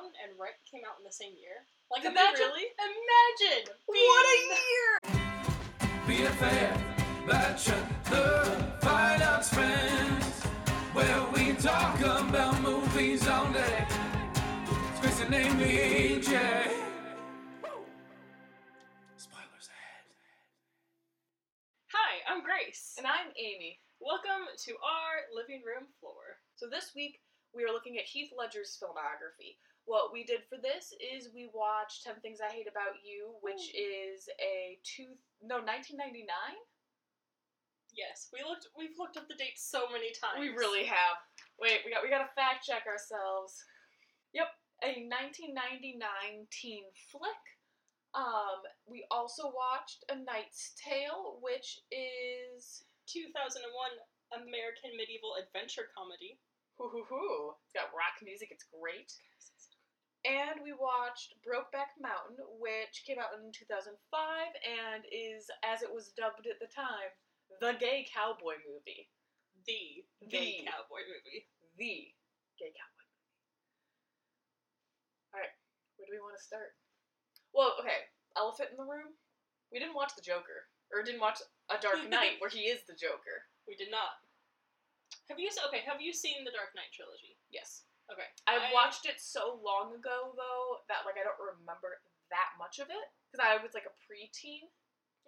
Mountain and Rent came out in the same year. Like Did imagine, really? imagine What a year! Be a fair, bachelor, fine arts friends, where we talk about movies all day. It's Chris and Amy J. Spoilers ahead. Hi, I'm Grace. And I'm Amy. Welcome to our living room floor. So this week we are looking at Heath Ledger's filmography. What we did for this is we watched 10 Things I Hate About You, which is a two no 1999. Yes, we looked. We've looked up the date so many times. We really have. Wait, we got we got to fact check ourselves. Yep, a 1999 teen flick. Um, we also watched A Knight's Tale, which is 2001 American medieval adventure comedy. hoo hoo hoo. It's got rock music. It's great. And we watched Brokeback Mountain, which came out in 2005 and is, as it was dubbed at the time, the gay cowboy movie. The gay cowboy movie. The gay cowboy movie. Alright, where do we want to start? Well, okay, elephant in the room. We didn't watch The Joker. Or didn't watch A Dark Knight, where he is the Joker. We did not. Have you okay? Have you seen the Dark Knight trilogy? Yes. Okay. I I- watched it so long ago, though, that, like, I don't remember that much of it. Because I was, like, a preteen.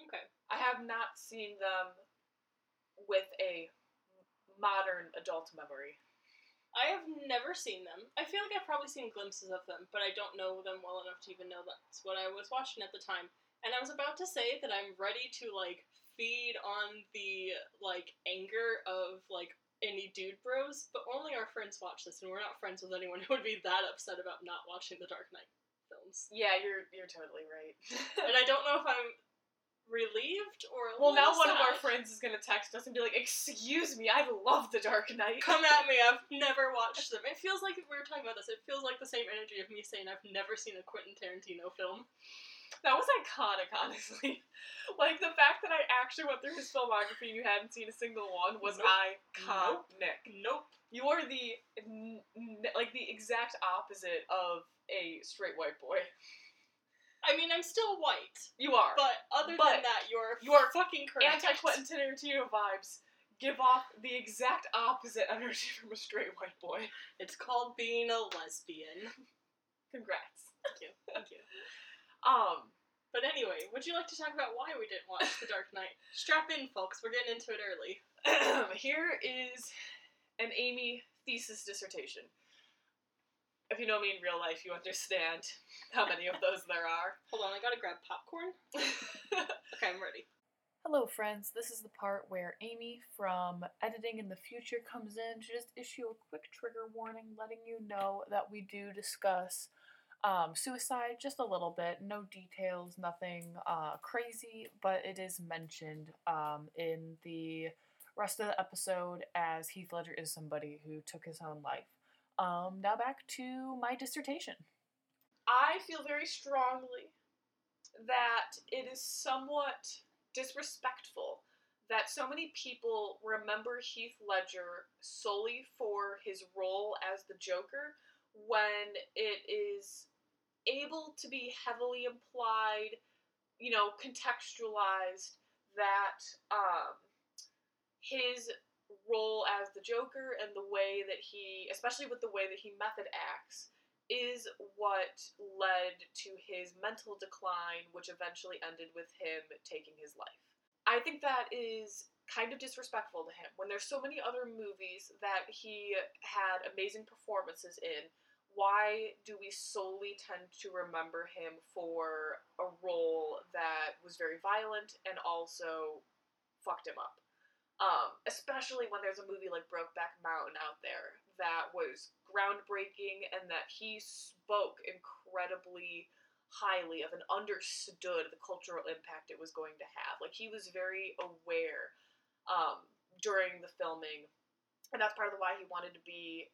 Okay. I have not seen them with a modern adult memory. I have never seen them. I feel like I've probably seen glimpses of them, but I don't know them well enough to even know that's what I was watching at the time. And I was about to say that I'm ready to like feed on the like anger of like any dude bros, but only our friends watch this, and we're not friends with anyone who would be that upset about not watching the Dark Knight films. Yeah, you're you're totally right. And I don't know if I'm relieved or a well, now one of our friends is gonna text us and be like, "Excuse me, I love The Dark Knight." Come at me, I've never watched them. It feels like we were talking about this. It feels like the same energy of me saying I've never seen a Quentin Tarantino film. That was iconic, honestly. like the fact that I actually went through his filmography and you hadn't seen a single one was Nope. iconic. Nope. You are the n- n- like the exact opposite of a straight white boy. I mean, I'm still white, You are. but other But than that, you're you're fucking correct. anti Quentin Tarantino vibes give off the exact opposite energy from a straight white boy. It's called being a lesbian. Congrats. Thank you. Thank you. Um, But anyway, would you like to talk about why we didn't watch The Dark Knight? Strap in, folks. We're getting into it early. here is an Amy thesis dissertation. If you know me in real life, you understand how many of those there are. Hold on, I gotta grab popcorn. Okay, I'm ready. Hello, friends. This is the part where Amy from Editing in the Future comes in to just issue a quick trigger warning letting you know that we do discuss um, suicide just a little bit. No details, nothing uh, crazy, but it is mentioned um, in the rest of the episode as Heath Ledger is somebody who took his own life. Um, now back to my dissertation. I feel very strongly that it is somewhat disrespectful that so many people remember Heath Ledger solely for his role as the Joker when it is able to be heavily implied, you know, contextualized that um, his role as the Joker and the way that he, especially with the way that he method acts, is what led to his mental decline, which eventually ended with him taking his life. I think that is kind of disrespectful to him when there's so many other movies that he had amazing performances in. Why do we solely tend to remember him for a role that was very violent and also fucked him up? Um, especially when there's a movie like Brokeback Mountain out there that was groundbreaking and that he spoke incredibly highly of and understood the cultural impact it was going to have. Like he was very aware um, during the filming, and that's part of why he wanted to be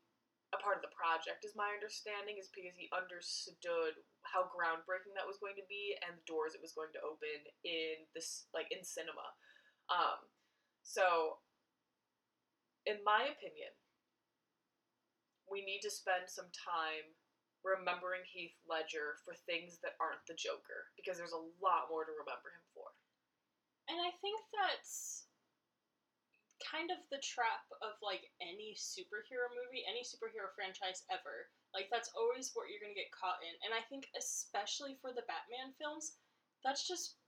a part of the project. Is my understanding is because he understood how groundbreaking that was going to be and the doors it was going to open in this like in cinema. Um, so, in my opinion, we need to spend some time remembering Heath Ledger for things that aren't the Joker because there's a lot more to remember him for. And I think that's kind of the trap of like any superhero movie, any superhero franchise ever. Like that's always what you're gonna get caught in. And I think especially for the Batman films, that's just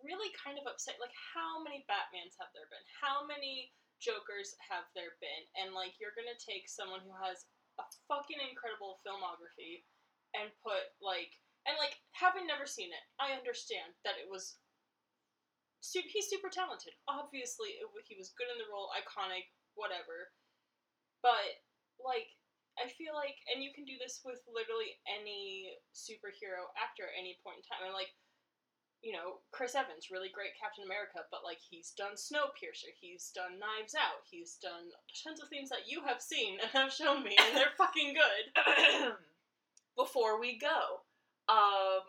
really kind of upset. Like how many Batmans have there been? How many Jokers have there been? And like you're gonna take someone who has a fucking incredible filmography and put like and like having never seen it, I understand that it was he's super talented. Obviously, he was good in the role, iconic, whatever. But like, I feel like, and you can do this with literally any superhero actor at any point in time. And like, you know, Chris Evans, really great Captain America, but like he's done Snowpiercer, he's done Knives Out, he's done tons of things that you have seen and have shown me, and they're fucking good. Before we go, um,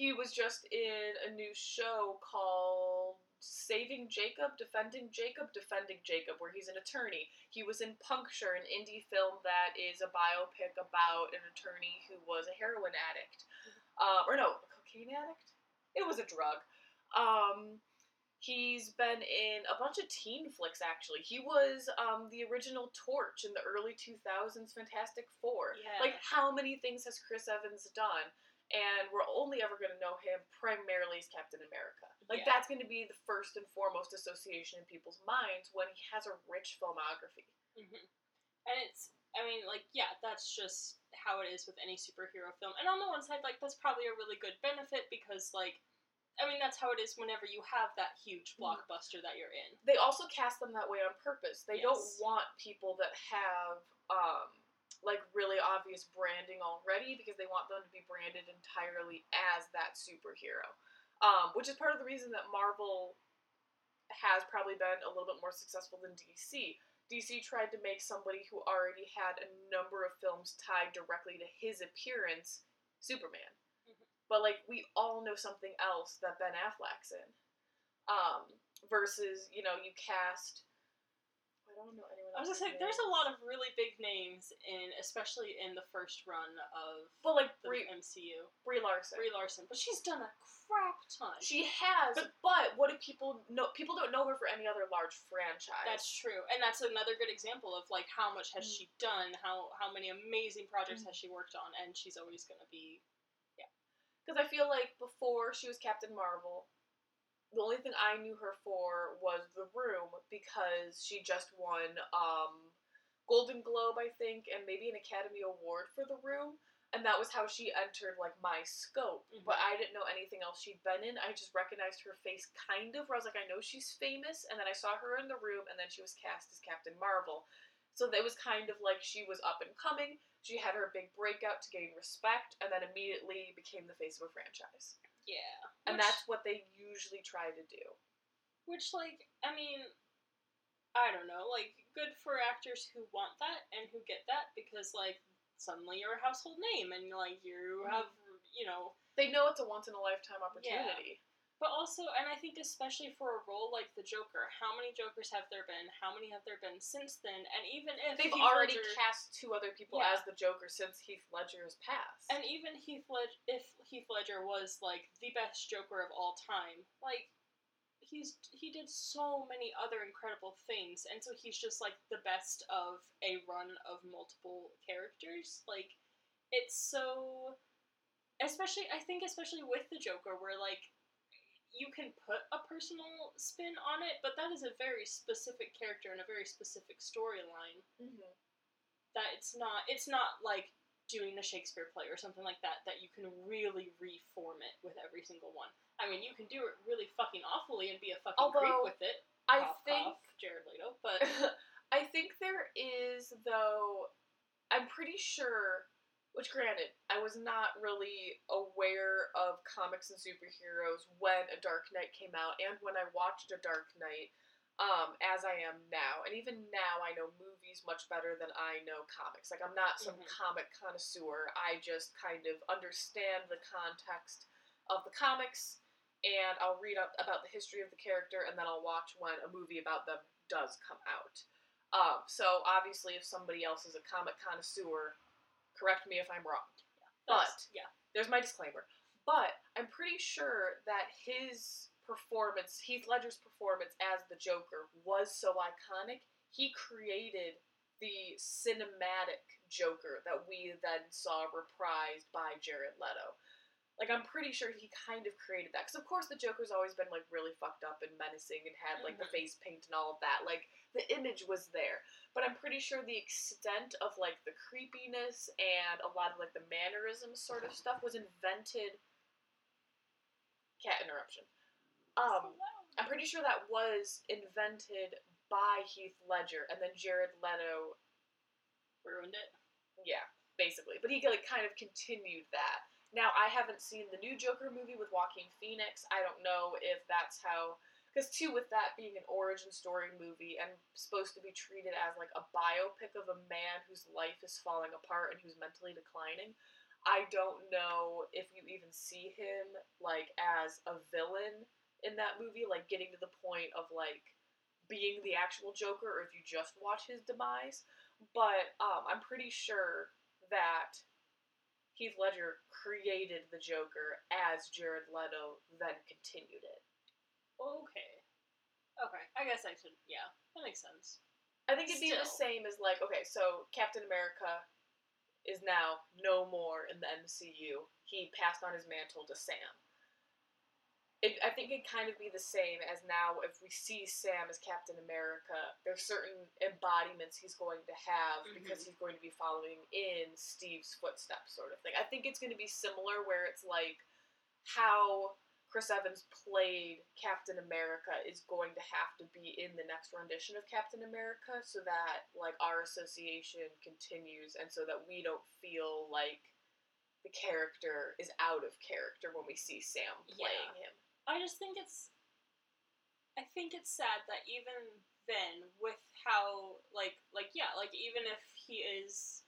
he was just in a new show called Saving Jacob, Defending Jacob, Defending Jacob, where he's an attorney. He was in Puncture, an indie film that is a biopic about an attorney who was a heroin addict. Uh, or no, a cocaine addict? It was a drug. Um, he's been in a bunch of teen flicks, actually. He was um, the original Torch in the early 2000s Fantastic Four. Yeah. Like, how many things has Chris Evans done? And we're only ever going to know him primarily as Captain America. Like Yeah. that's going to be the first and foremost association in people's minds when he has a rich filmography. hmm And it's, I mean, like, yeah, that's just how it is with any superhero film. And on the one side, like, that's probably a really good benefit because, like, I mean, that's how it is whenever you have that huge Mhm. blockbuster that you're in. They also cast them that way on purpose. They don't want people that have um like really obvious branding already because they want them to be branded entirely as that superhero. Um, which is part of the reason that Marvel has probably been a little bit more successful than DC. DC tried to make somebody who already had a number of films tied directly to his appearance Superman. Mhm. But like we all know something else that Ben Affleck's in. Um, versus, you know, you cast I don't know I was gonna say, there's a lot of really big names in, especially in the first run of But like the Brie, MCU. Brie Larson. Brie Larson, but she's done a crap ton. She has, But- but, what do people know? People don't know her for any other large franchise. That's true, and that's another good example of like how much has Mm. she done, how how many amazing projects Mm. has she worked on, and she's always gonna be. Yeah. Because I feel like before she was Captain Marvel, the only thing I knew her for was The Room because she just won um, Golden Globe, I think, and maybe an Academy Award for The Room. And that was how she entered like my scope. Mhm. But I didn't know anything else she'd been in. I just recognized her face kind of where I was like, I know she's famous, and then I saw her in the room and then she was cast as Captain Marvel. So it was kind of like she was up and coming. She had her big breakout to gain respect, and then immediately became the face of a franchise. Yeah, And Which- that's what they usually try to do. which like I mean, I don't know, like good for actors who want that and who get that because like suddenly you're a household name and like you Mhm. have you know They know it's a once in a lifetime opportunity. But also, and I think especially for a role like the Joker, how many Jokers have there been? How many have there been since then? And even if They've Heath already Ledger- cast two other people Yeah. as the Joker since Heath Ledger's passed. and even Heath Ledger, if Heath Ledger was like the best Joker of all time, like he's he did so many other incredible things, and so he's just like the best of a run of multiple characters. Like it's so, especially I think especially with the Joker, where like you can put a personal spin on it, but that is a very specific character and a very specific storyline Mhm. that it's not it's not like doing a Shakespeare play or something like that that you can really reform it with every single one. I mean, you can do it really fucking awfully and be a fucking Although, with it. I Cough, think cough, Jared Leto, but I think there is though I'm pretty sure which granted, I was not really aware of comics and superheroes when A Dark Knight came out and when I watched A Dark Knight um, as I am now. And even now I know movies much better than I know comics. Like I'm not some Mhm. comic connoisseur. I just kind of understand the context of the comics and I'll read up about the history of the character and then I'll watch when a movie about them does come out. Um, so obviously, if somebody else is a comic connoisseur, Correct me if I'm wrong. but yeah. There's my disclaimer. But I'm pretty sure that his performance, Heath Ledger's performance as the Joker, was so iconic. He created the cinematic Joker that we then saw reprised by Jared Leto. Like I'm pretty sure he kind of created that because of course the Joker's always been like really fucked up and menacing and had like the Mhm. face paint and all of that. Like the image was there, but I'm pretty sure the extent of like the creepiness and a lot of like the mannerisms sort of stuff was invented. Cat interruption. Um, I'm pretty sure that was invented by Heath Ledger, and then Jared Leto ruined it. yeah, basically. But he like kind of continued that. Now I haven't seen the new Joker movie with Joaquin Phoenix. I don't know if that's how because too with that being an origin story movie and supposed to be treated as like a biopic of a man whose life is falling apart and who's mentally declining. I don't know if you even see him like as a villain in that movie, like getting to the point of like being the actual Joker, or if you just watch his demise but um, I'm pretty sure that Heath Ledger created the Joker as Jared Leto then continued it. Okay. Okay. I guess I should. Yeah, that makes sense. I think it'd be the same as like okay, so Captain America is now no more in the MCU. He passed on his mantle to Sam. It, I think it'd kind of be the same as now if we see Sam as Captain America, there's certain embodiments he's going to have mm-hmm. because he's going to be following in Steve's footsteps, sort of thing. I think it's going to be similar where it's like how Chris Evans played Captain America is going to have to be in the next rendition of Captain America so that like our association continues and so that we don't feel like the character is out of character when we see Sam playing him. I just think it's. I think it's sad that even then, with how like like yeah, like even if he is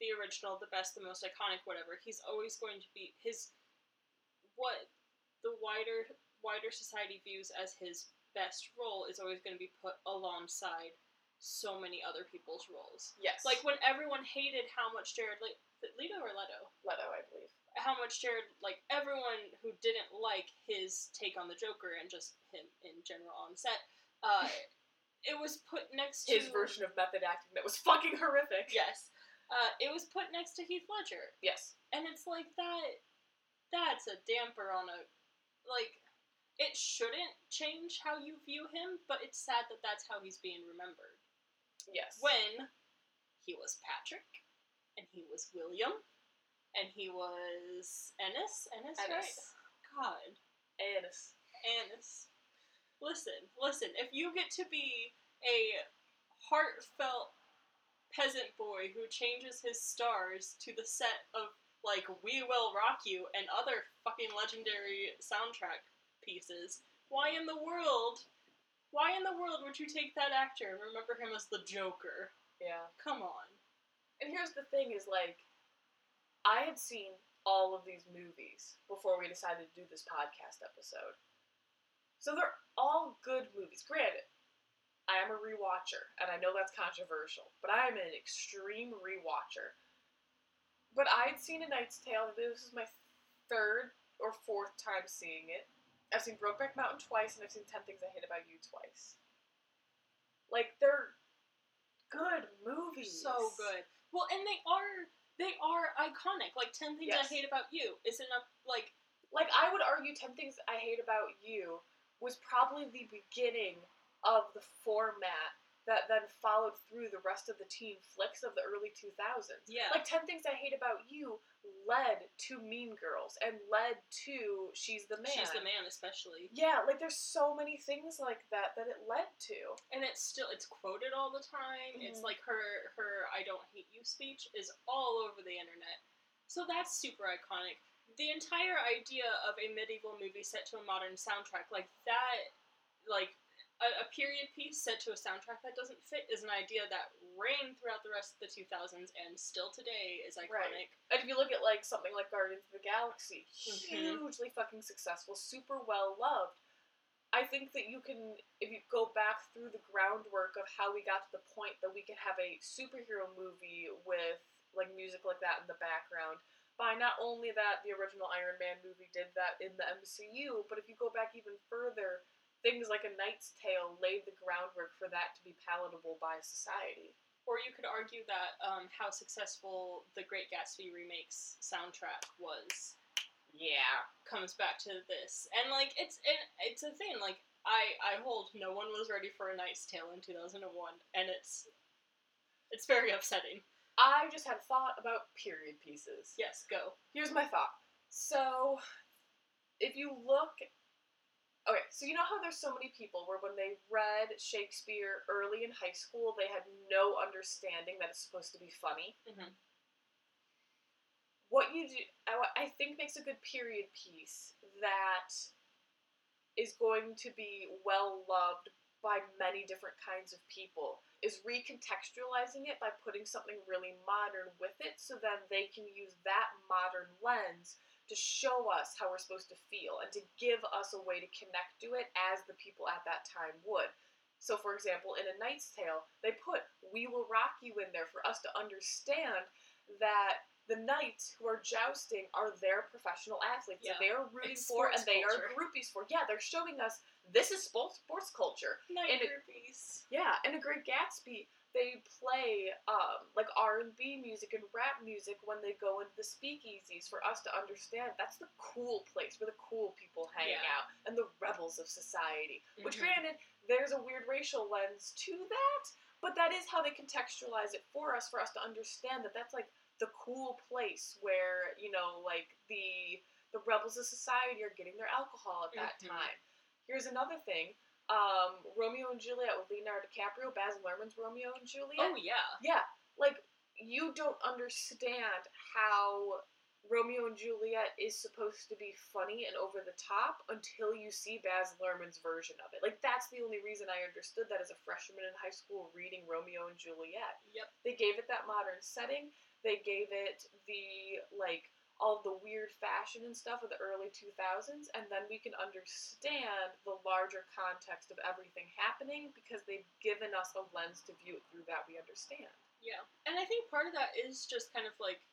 the original, the best, the most iconic, whatever, he's always going to be his what the wider wider society views as his best role is always going to be put alongside so many other people's roles. Yes. Like when everyone hated how much Jared Le- Leto or Leto Leto, I believe. How much Jared like everyone who didn't like his take on the Joker and just him in general on set, uh, it was put next to His version of method acting that was fucking horrific. Yes, uh, it was put next to Heath Ledger, Yes. and it's like that. That's a damper on a like. It shouldn't change how you view him, but it's sad that that's how he's being remembered. Yes. When he was Patrick, and he was William, and he was Ennis. Ennis, right? Ennis. God. Anus. Annis. Listen, listen, if you get to be a heartfelt peasant boy who changes his stars to the set of, like, We Will Rock You and other fucking legendary soundtrack pieces, why in the world, why in the world would you take that actor and remember him as the Joker? Yeah. Come on. And here's the thing is like I had seen all of these movies before we decided to do this podcast episode. So they're all good movies. Granted, I am a rewatcher, and I know that's controversial, but I am an extreme rewatcher. But I had seen A Knight's Tale. This is my third or fourth time seeing it. I've seen Brokeback Mountain twice, and I've seen Ten Things I Hate About You twice. Like they're good movies. So good. Well, and they are they are iconic. Like Ten Things Yes. I Hate About You is enough. like like I would argue 10 Things I Hate About You was probably the beginning of the format that then followed through the rest of the teen flicks of the early 2000s. yeah. Like 10 Things I Hate About You led to Mean Girls and led to She's the Man. She's the man, especially, Yeah, like there's so many things like that that it led to. and it's still it's quoted all the time. It's Mhm. like her her "I don't hate you" speech is all over the internet. So that's super iconic. The entire idea of a medieval movie set to a modern soundtrack like that, like a, a period piece set to a soundtrack that doesn't fit, is an idea that reigned throughout the rest of the 2000s and still today is iconic. Right. And if you look at like something like Guardians of the Galaxy, Mhm. hugely fucking successful, super well loved. I think that you can, if you go back through the groundwork of how we got to the point that we can have a superhero movie with like music like that in the background. By not only that the original Iron Man movie did that in the MCU, but if you go back even further, things like A Knight's Tale laid the groundwork for that to be palatable by society. Or you could argue that um, how successful the Great Gatsby remakes soundtrack was Yeah. comes back to this, and like it's it, it's a thing. Like I I hold no one was ready for a Knight's Tale in two thousand and one, and it's it's very upsetting. I just had a thought about period pieces. Yes, go. Here's my thought. So, if you look. Okay, so you know how there's so many people where when they read Shakespeare early in high school, they had no understanding that it's supposed to be funny? Mhm. What you do, I, I think, makes a good period piece that is going to be well loved by many different kinds of people is recontextualizing it by putting something really modern with it so then they can use that modern lens to show us how we're supposed to feel and to give us a way to connect to it as the people at that time would. So, for example, in A Knight's Tale, they put We Will Rock You in there for us to understand that the knights who are jousting are their professional athletes Yeah. that they are rooting It's for and they culture. are groupies for. Yeah, they're showing us this is sports, sports culture. Night And groupies. Yeah, in A Great Gatsby, they play um, like R and B music and rap music when they go into the speakeasies for us to understand that's the cool place where the cool people hang Yeah. out and the rebels of society. Which, Mhm. granted, there's a weird racial lens to that, but that is how they contextualize it for us, for us to understand that that's like the cool place where you know, like the the rebels of society are getting their alcohol at that Mhm. time. Here's another thing. Um, Romeo and Juliet with Leonardo DiCaprio, Baz Luhrmann's Romeo and Juliet. Oh yeah. Yeah, like you don't understand how Romeo and Juliet is supposed to be funny and over the top until you see Baz Luhrmann's version of it. Like that's the only reason I understood that as a freshman in high school reading Romeo and Juliet. Yep. They gave it that modern setting. They gave it the like all the weird fashion and stuff of the early 2000s and then we can understand the larger context of everything happening because they've given us a lens to view it through that we understand. Yeah, and I think part of that is just kind of like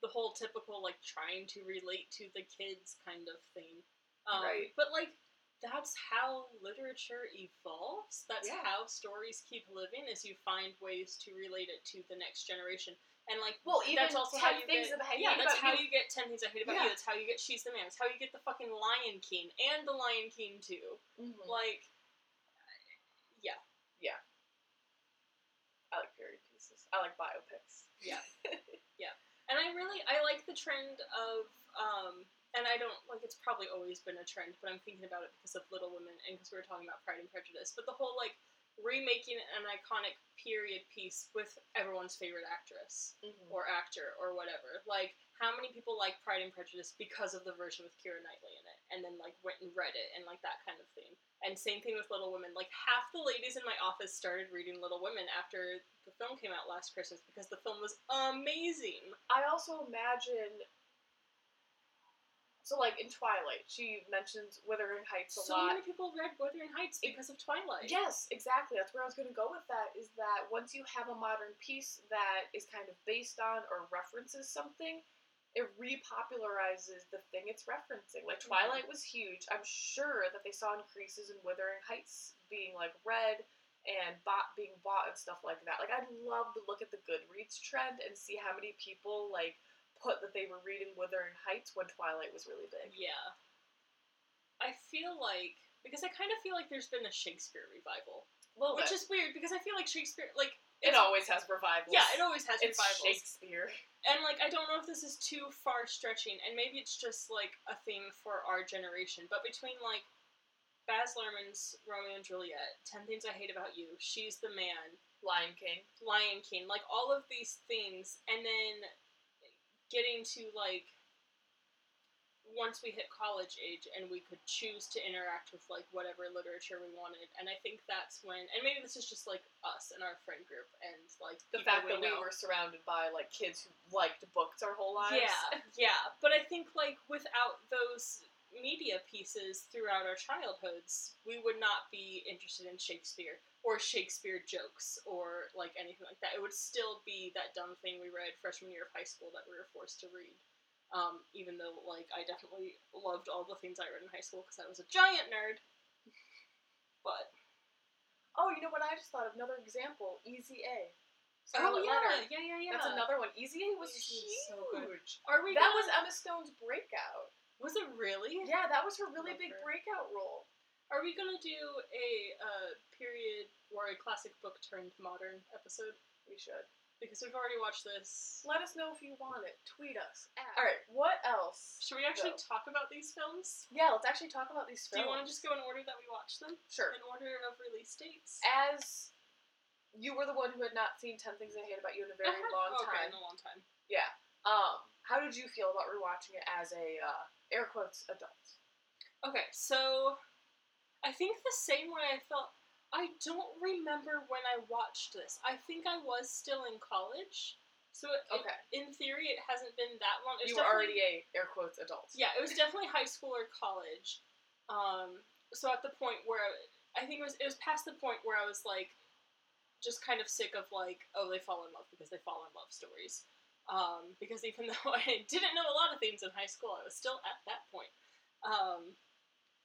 the whole typical like trying to relate to the kids kind of thing. Um, Right. But like that's how literature evolves. That's Yeah. how stories keep living. Is you find ways to relate it to the next generation. And like, Well, even that's also how you Things get, That I Hate yeah, that's how You. you get Ten Things I Hate About Yeah. You. That's how you get She's the Man. That's how you get the fucking Lion King and the Lion King too. Mhm. Like, yeah, yeah. I like period pieces. I like biopics. Yeah, yeah. And I really I like the trend of um and I don't like it's probably always been a trend, but I'm thinking about it because of Little Women and because we were talking about Pride and Prejudice. But the whole like remaking an iconic period piece with everyone's favorite actress Mhm. or actor or whatever. Like how many people like Pride and Prejudice because of the version with Keira Knightley in it and then like went and read it and like that kind of thing. And same thing with Little Women. Like half the ladies in my office started reading Little Women after the film came out last Christmas because the film was amazing. I also imagine. So, like in Twilight, she mentions Wuthering Heights a So lot. So many people read Wuthering Heights because of Twilight. Yes, exactly. That's where I was going to go with that. Is that once you have a modern piece that is kind of based on or references something, it repopularizes the thing it's referencing. Like. Twilight was huge. I'm sure that they saw increases in Wuthering Heights being like read and bought being bought and stuff like that. Like I'd love to look at the Goodreads trend and see how many people like put that they were reading Wuthering Heights when Twilight was really big. Yeah. I feel like because I kind of feel like there's been a Shakespeare revival, Well, which is weird because I feel like Shakespeare like it always has revivals. yeah, it always has it's revivals. Shakespeare. And like I don't know if this is too far stretching, and maybe it's just like a thing for our generation. But between like Baz Luhrmann's Romeo and Juliet, Ten Things I Hate About You, She's the Man, Lion King. Lion King, like all of these things, and then getting to like once we hit college age and we could choose to interact with like whatever literature we wanted, and I think that's when, and maybe this is just like us and our friend group and like The fact that we know. were surrounded by like kids who liked books our whole lives. Yeah, yeah. But I think like without those media pieces throughout our childhoods, we would not be interested in Shakespeare or Shakespeare jokes or like anything like that. It would still be that dumb thing we read freshman year of high school that we were forced to read. Um, even though like I definitely loved all the things I read in high school because I was a giant nerd. But Oh, you know what? I just thought of another example. Easy A. oh yeah, Letter. yeah, yeah, yeah. That's another one. Easy A was huge. so good. Are we? That gonna- was Emma Stone's breakout. Was it really? Yeah, that was her really big her. breakout role. Are we gonna do a uh, period or a classic book turned modern episode? We should. Because we've already watched this. Let us know if you want it. Tweet us. At- All right. What else? Should we actually talk about these films? Yeah, let's actually talk about these films. Do you want to just go in order that we watched them? Sure. In order of release dates? As you were the one who had not seen Ten Things I Hate About You in a very Uh-huh. long Okay, time. in a long time. Yeah. Um. How did you feel about rewatching it as a uh, air quotes adult? Okay, so I think the same way I felt. I don't remember when I watched this. I think I was still in college, so it, it- in theory it hasn't been that long. It You were already a air quotes adult. Yeah, it was definitely high school or college. Um, so at the point where I think it was it was past the point where I was like just kind of sick of like oh they fall in love because they fall in love stories. Um, because even though I didn't know a lot of things in high school, I was still at that point. Um,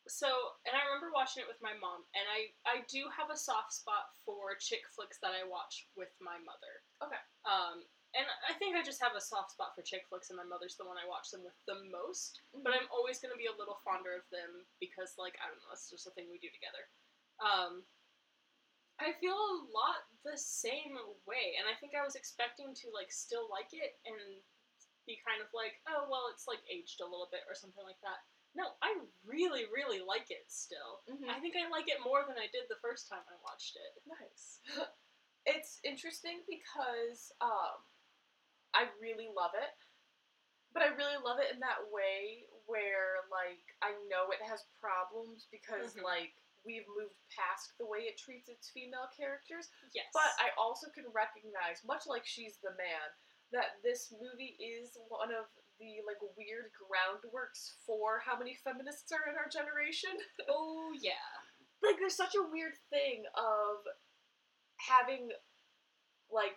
so and I remember watching it with my mom, and I I do have a soft spot for chick flicks that I watch with my mother. Okay. Um, and I think I just have a soft spot for chick flicks, and my mother's the one I watch them with the most. But I'm always going to be a little fonder of them because, like, I don't know, it's just a thing we do together. Um, I feel a lot the same way, and I think I was expecting to, like, still like it and be kind of like, oh, well, it's, like, aged a little bit or something like that. No, I really, really like it still. Mhm. I think I like it more than I did the first time I watched it. Nice. it's interesting because um, I really love it, but I really love it in that way where like I know it has problems because Mhm. like we've moved past the way it treats its female characters, Yes. but I also can recognize, much like she's the man, that this movie is one of the like weird groundworks for how many feminists are in our generation. oh, yeah. like there's such a weird thing of having like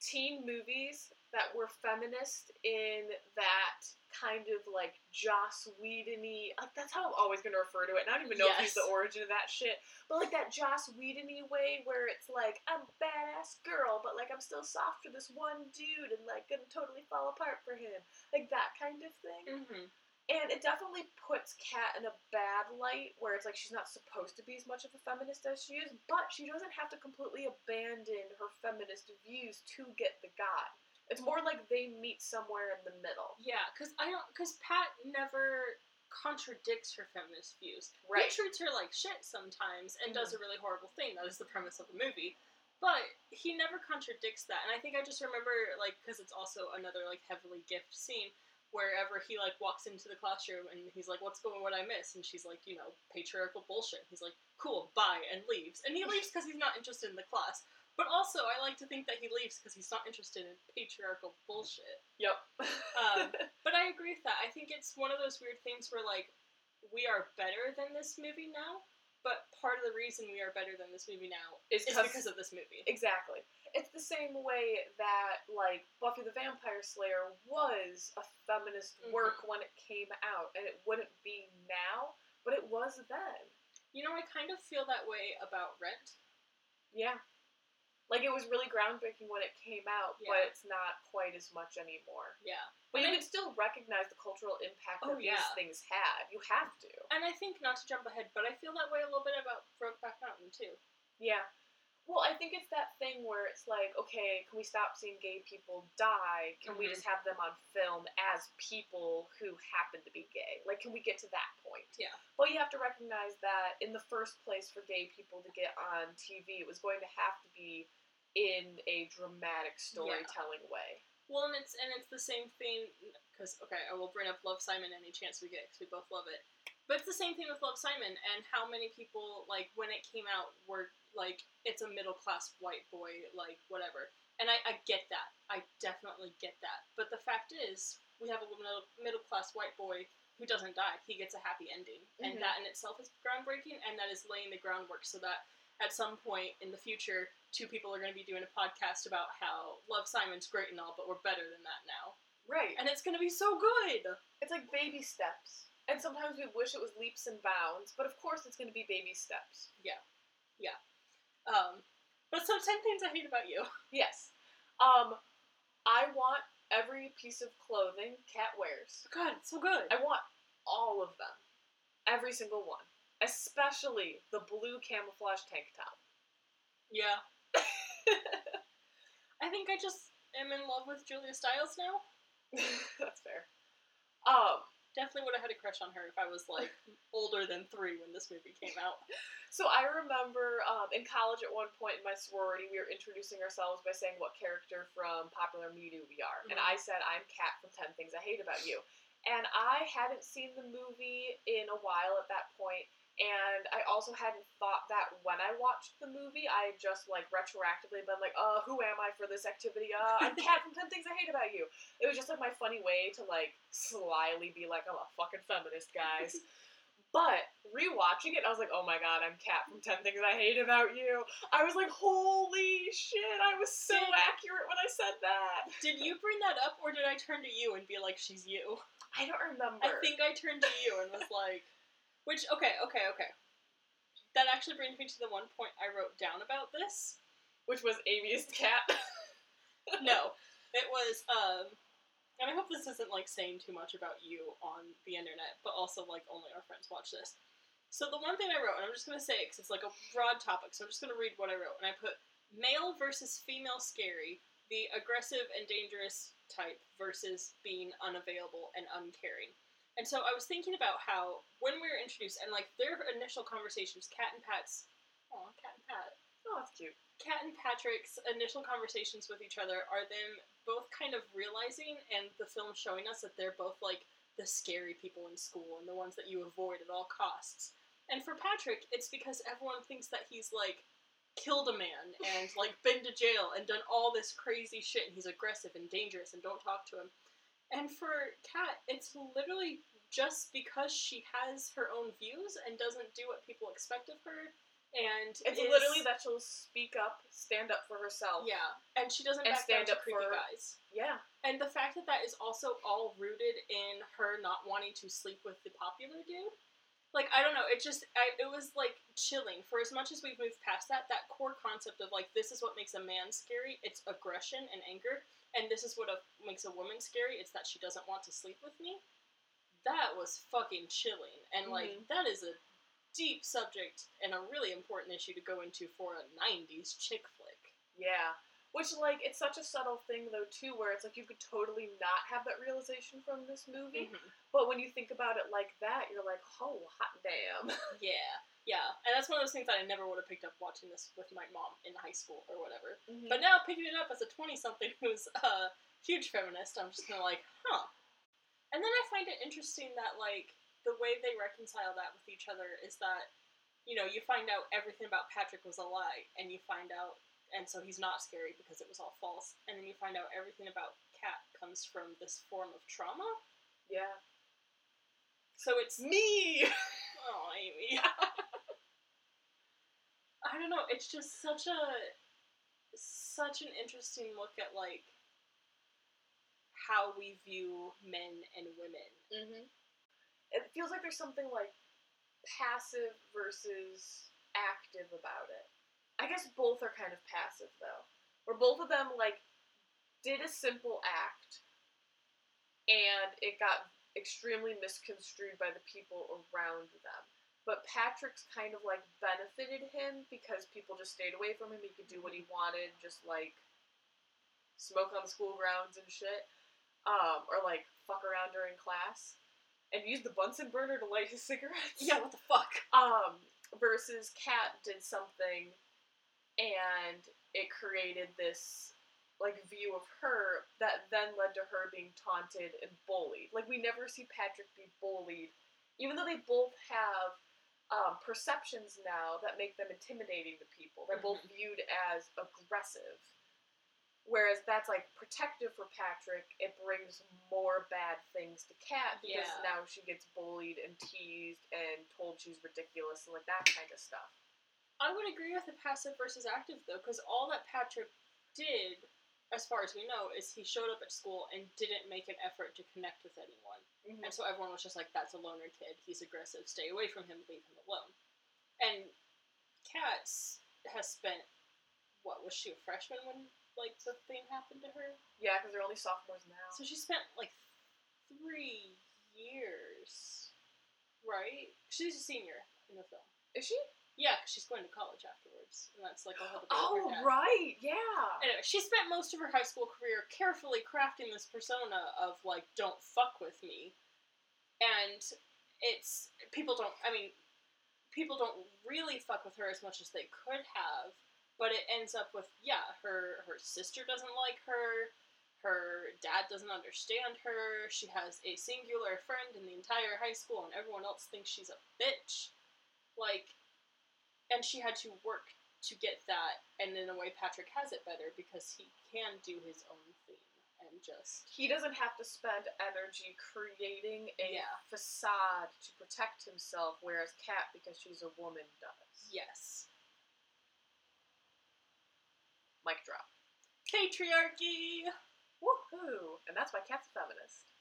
teen movies that were feminist in that kind of like Joss Whedon-y, like that's how I'm always gonna refer to it. And I don't even know if he's the origin of that shit, but like that Joss Whedon-y way where it's like I'm a badass girl, but like I'm still soft for this one dude and like gonna totally fall apart for him, like that kind of thing. Mm-hmm. And it definitely puts Kat in a bad light where it's like she's not supposed to be as much of a feminist as she is, but she doesn't have to completely abandon her feminist views to get the guy. It's more like they meet somewhere in the middle. Yeah, because I don't. Because Pat never contradicts her feminist views. Right. He treats her like shit sometimes and does Mhm. a really horrible thing. That is the premise of the movie. But he never contradicts that, and I think I just remember like because it's also another like heavily gift scene wherever he like walks into the classroom and he's like, "What's going? What I miss?" And she's like, "You know, patriarchal bullshit." He's like, "Cool, bye," and leaves. And he leaves because he's not interested in the class. But also, I like to think that he leaves because he's not interested in patriarchal bullshit. Yep. Um, But I agree with that. I think it's one of those weird things where like we are better than this movie now, but part of the reason we are better than this movie now Is is 'cause- because of this movie. Exactly. It's the same way that like Buffy the Vampire Slayer was a feminist Mhm. work when it came out, and it wouldn't be now, but it was then. You know, I kind of feel that way about Rent. Yeah. Like it was really groundbreaking when it came out, but it's not quite as much anymore. Yeah. But And you I- can still recognize the cultural impact Oh, that yeah. these things had. You have to. And I think not to jump ahead, but I feel that way a little bit about Brokeback Mountain too. Yeah. Well, I think it's that thing where it's like, okay, can we stop seeing gay people die? Can we Mhm. just have them on film as people who happen to be gay? Like, can we get to that point? Yeah. But you have to recognize that in the first place, for gay people to get on TV, it was going to have to be in a dramatic storytelling way. Well, and it's and it's the same thing because okay, I will bring up Love Simon any chance we get because we both love it. But it's the same thing with Love Simon and how many people like when it came out were like it's a middle class white boy like whatever, and I, I get that. I definitely get that. But the fact is, we have a middle middle class white boy who doesn't die. He gets a happy ending, and Mhm. that in itself is groundbreaking, and that is laying the groundwork so that at some point in the future, two people are going to be doing a podcast about how Love Simon's great and all, but we're better than that now, Right. and it's going to be so good. It's like baby steps. And sometimes we wish it was leaps and bounds, but of course it's going to be baby steps. Yeah. Yeah. Um, but so ten things I hate about you. Yes. Um, I want every piece of clothing Kat wears. God, so good. I want all of them. Every single one. Especially the blue camouflage tank top. Yeah. I think I just am in love with Julia Stiles now. That's fair. Um, Definitely would have had a crush on her if I was like older than three when this movie came out. so I remember um, in college at one point in my sorority, we were introducing ourselves by saying what character from popular media we are. And I said, I'm Kat from 10 Things I Hate About You. And I hadn't seen the movie in a while at that point, and I also hadn't thought that when I watched the movie, I just like retroactively been like, uh, who am I for this activity? Uh, I'm Kat from 10 Things I Hate About You. It was just like my funny way to like slyly be like, I'm a fucking feminist, guys. But rewatching it, I was like, oh my god, I'm Kat from 10 Things I Hate About You. I was like, holy shit, I was so Did- accurate when I said that. Did you bring that up, or did I turn to you and be like, "She's you"? I don't remember. I think I turned to you and was like, "Which? Okay, okay, okay." That actually brings me to the one point I wrote down about this. Which was Amy is the cat. No, it was. um And I hope this isn't like saying too much about you on the internet, but also like only our friends watch this. So the one thing I wrote, and I'm just gonna say it because it's like a broad topic, so I'm just gonna read what I wrote, and I put male versus female scary, the aggressive and dangerous type versus being unavailable and uncaring. And so I was thinking about how when we were introduced, and like their initial conversations, Kat and Pat's, oh, Kat and Pat, oh, that's cute. Kat and Patrick's initial conversations with each other are them both kind of realizing, and the film showing us that they're both like the scary people in school and the ones that you avoid at all costs. And for Patrick, it's because everyone thinks that he's like killed a man and like been to jail and done all this crazy shit, and he's aggressive and dangerous, and don't talk to him. And for Kat, it's literally just because she has her own views and doesn't do what people expect of her. And It's is- literally that she'll speak up, stand up for herself. yeah, and she doesn't And back stand down to up creepy for- guys. Yeah. And the fact that that is also all rooted in her not wanting to sleep with the popular dude, like I don't know, it just I, it was like chilling. For as much as we've moved past that, that core concept of like this is what makes a man scary. It's aggression and anger, and this is what a, makes a woman scary. It's that she doesn't want to sleep with me. That was fucking chilling, and like Mhm. that is a deep subject and a really important issue to go into for a '90s chick flick. Yeah. Which, like, it's such a subtle thing, though, too, where it's like you could totally not have that realization from this movie. Mhm. But when you think about it like that, you're like, oh, hot damn. Yeah, yeah, and that's one of those things that I never would have picked up watching this with my mom in high school or whatever. Mm-hmm. But now picking it up as a twenty-something who's a huge feminist, I'm just kind of like, huh. And then I find it interesting that like the way they reconcile that with each other is that you know you find out everything about Patrick was a lie, and you find out, and so he's not scary because it was all false, and then you find out everything about Kat comes from this form of trauma. yeah. So it's Me! Oh, Amy. I don't know. It's just such a such an interesting look at like how we view men and women. Mm-hmm. It feels like there's something like passive versus active about it. I guess both are kind of passive though. Where both of them like did a simple act and it got extremely misconstrued by the people around them. But Patrick's kind of like benefited him because people just stayed away from him. He could do what he wanted, just like smoke on the school grounds and shit. Um, or like fuck around during class and use the Bunsen burner to light his cigarettes. Yeah, what the fuck? Um, versus Kat did something and it created this like view of her that then led to her being taunted and bullied. Like we never see Patrick be bullied, even though they both have um, perceptions now that make them intimidating to people. They're both viewed as aggressive. Whereas that's like protective for Patrick. It brings more bad things to Kat because Yeah. now she gets bullied and teased and told she's ridiculous and like that kind of stuff. I would agree with the passive versus active though, because all that Patrick did, as far as we know, is he showed up at school and didn't make an effort to connect with anyone. Mhm. And so everyone was just like, that's a loner kid. He's aggressive. Stay away from him. Leave him alone. And Kat's has spent, what, was she a freshman when, like, the thing happened to her? Yeah, because they're only sophomores now. So she spent, like, three years, right? She's a senior in the film. Is she? Yeah, 'cause she's going to college afterwards. And that's, like, a whole Oh, right. Yeah. Anyway, she spent most of her high school career carefully crafting this persona of like, don't fuck with me. And it's people don't I mean, people don't really fuck with her as much as they could have, but it ends up with yeah, her her sister doesn't like her, her dad doesn't understand her, she has a singular friend in the entire high school and everyone else thinks she's a bitch. Like and she had to work to get that, and in a way, Patrick has it better because he can do his own thing and just He doesn't have to spend energy creating a Yeah. facade to protect himself, whereas Kat, because she's a woman, does. yes, Mic drop. patriarchy. Woohoo! And that's why Kat's a feminist.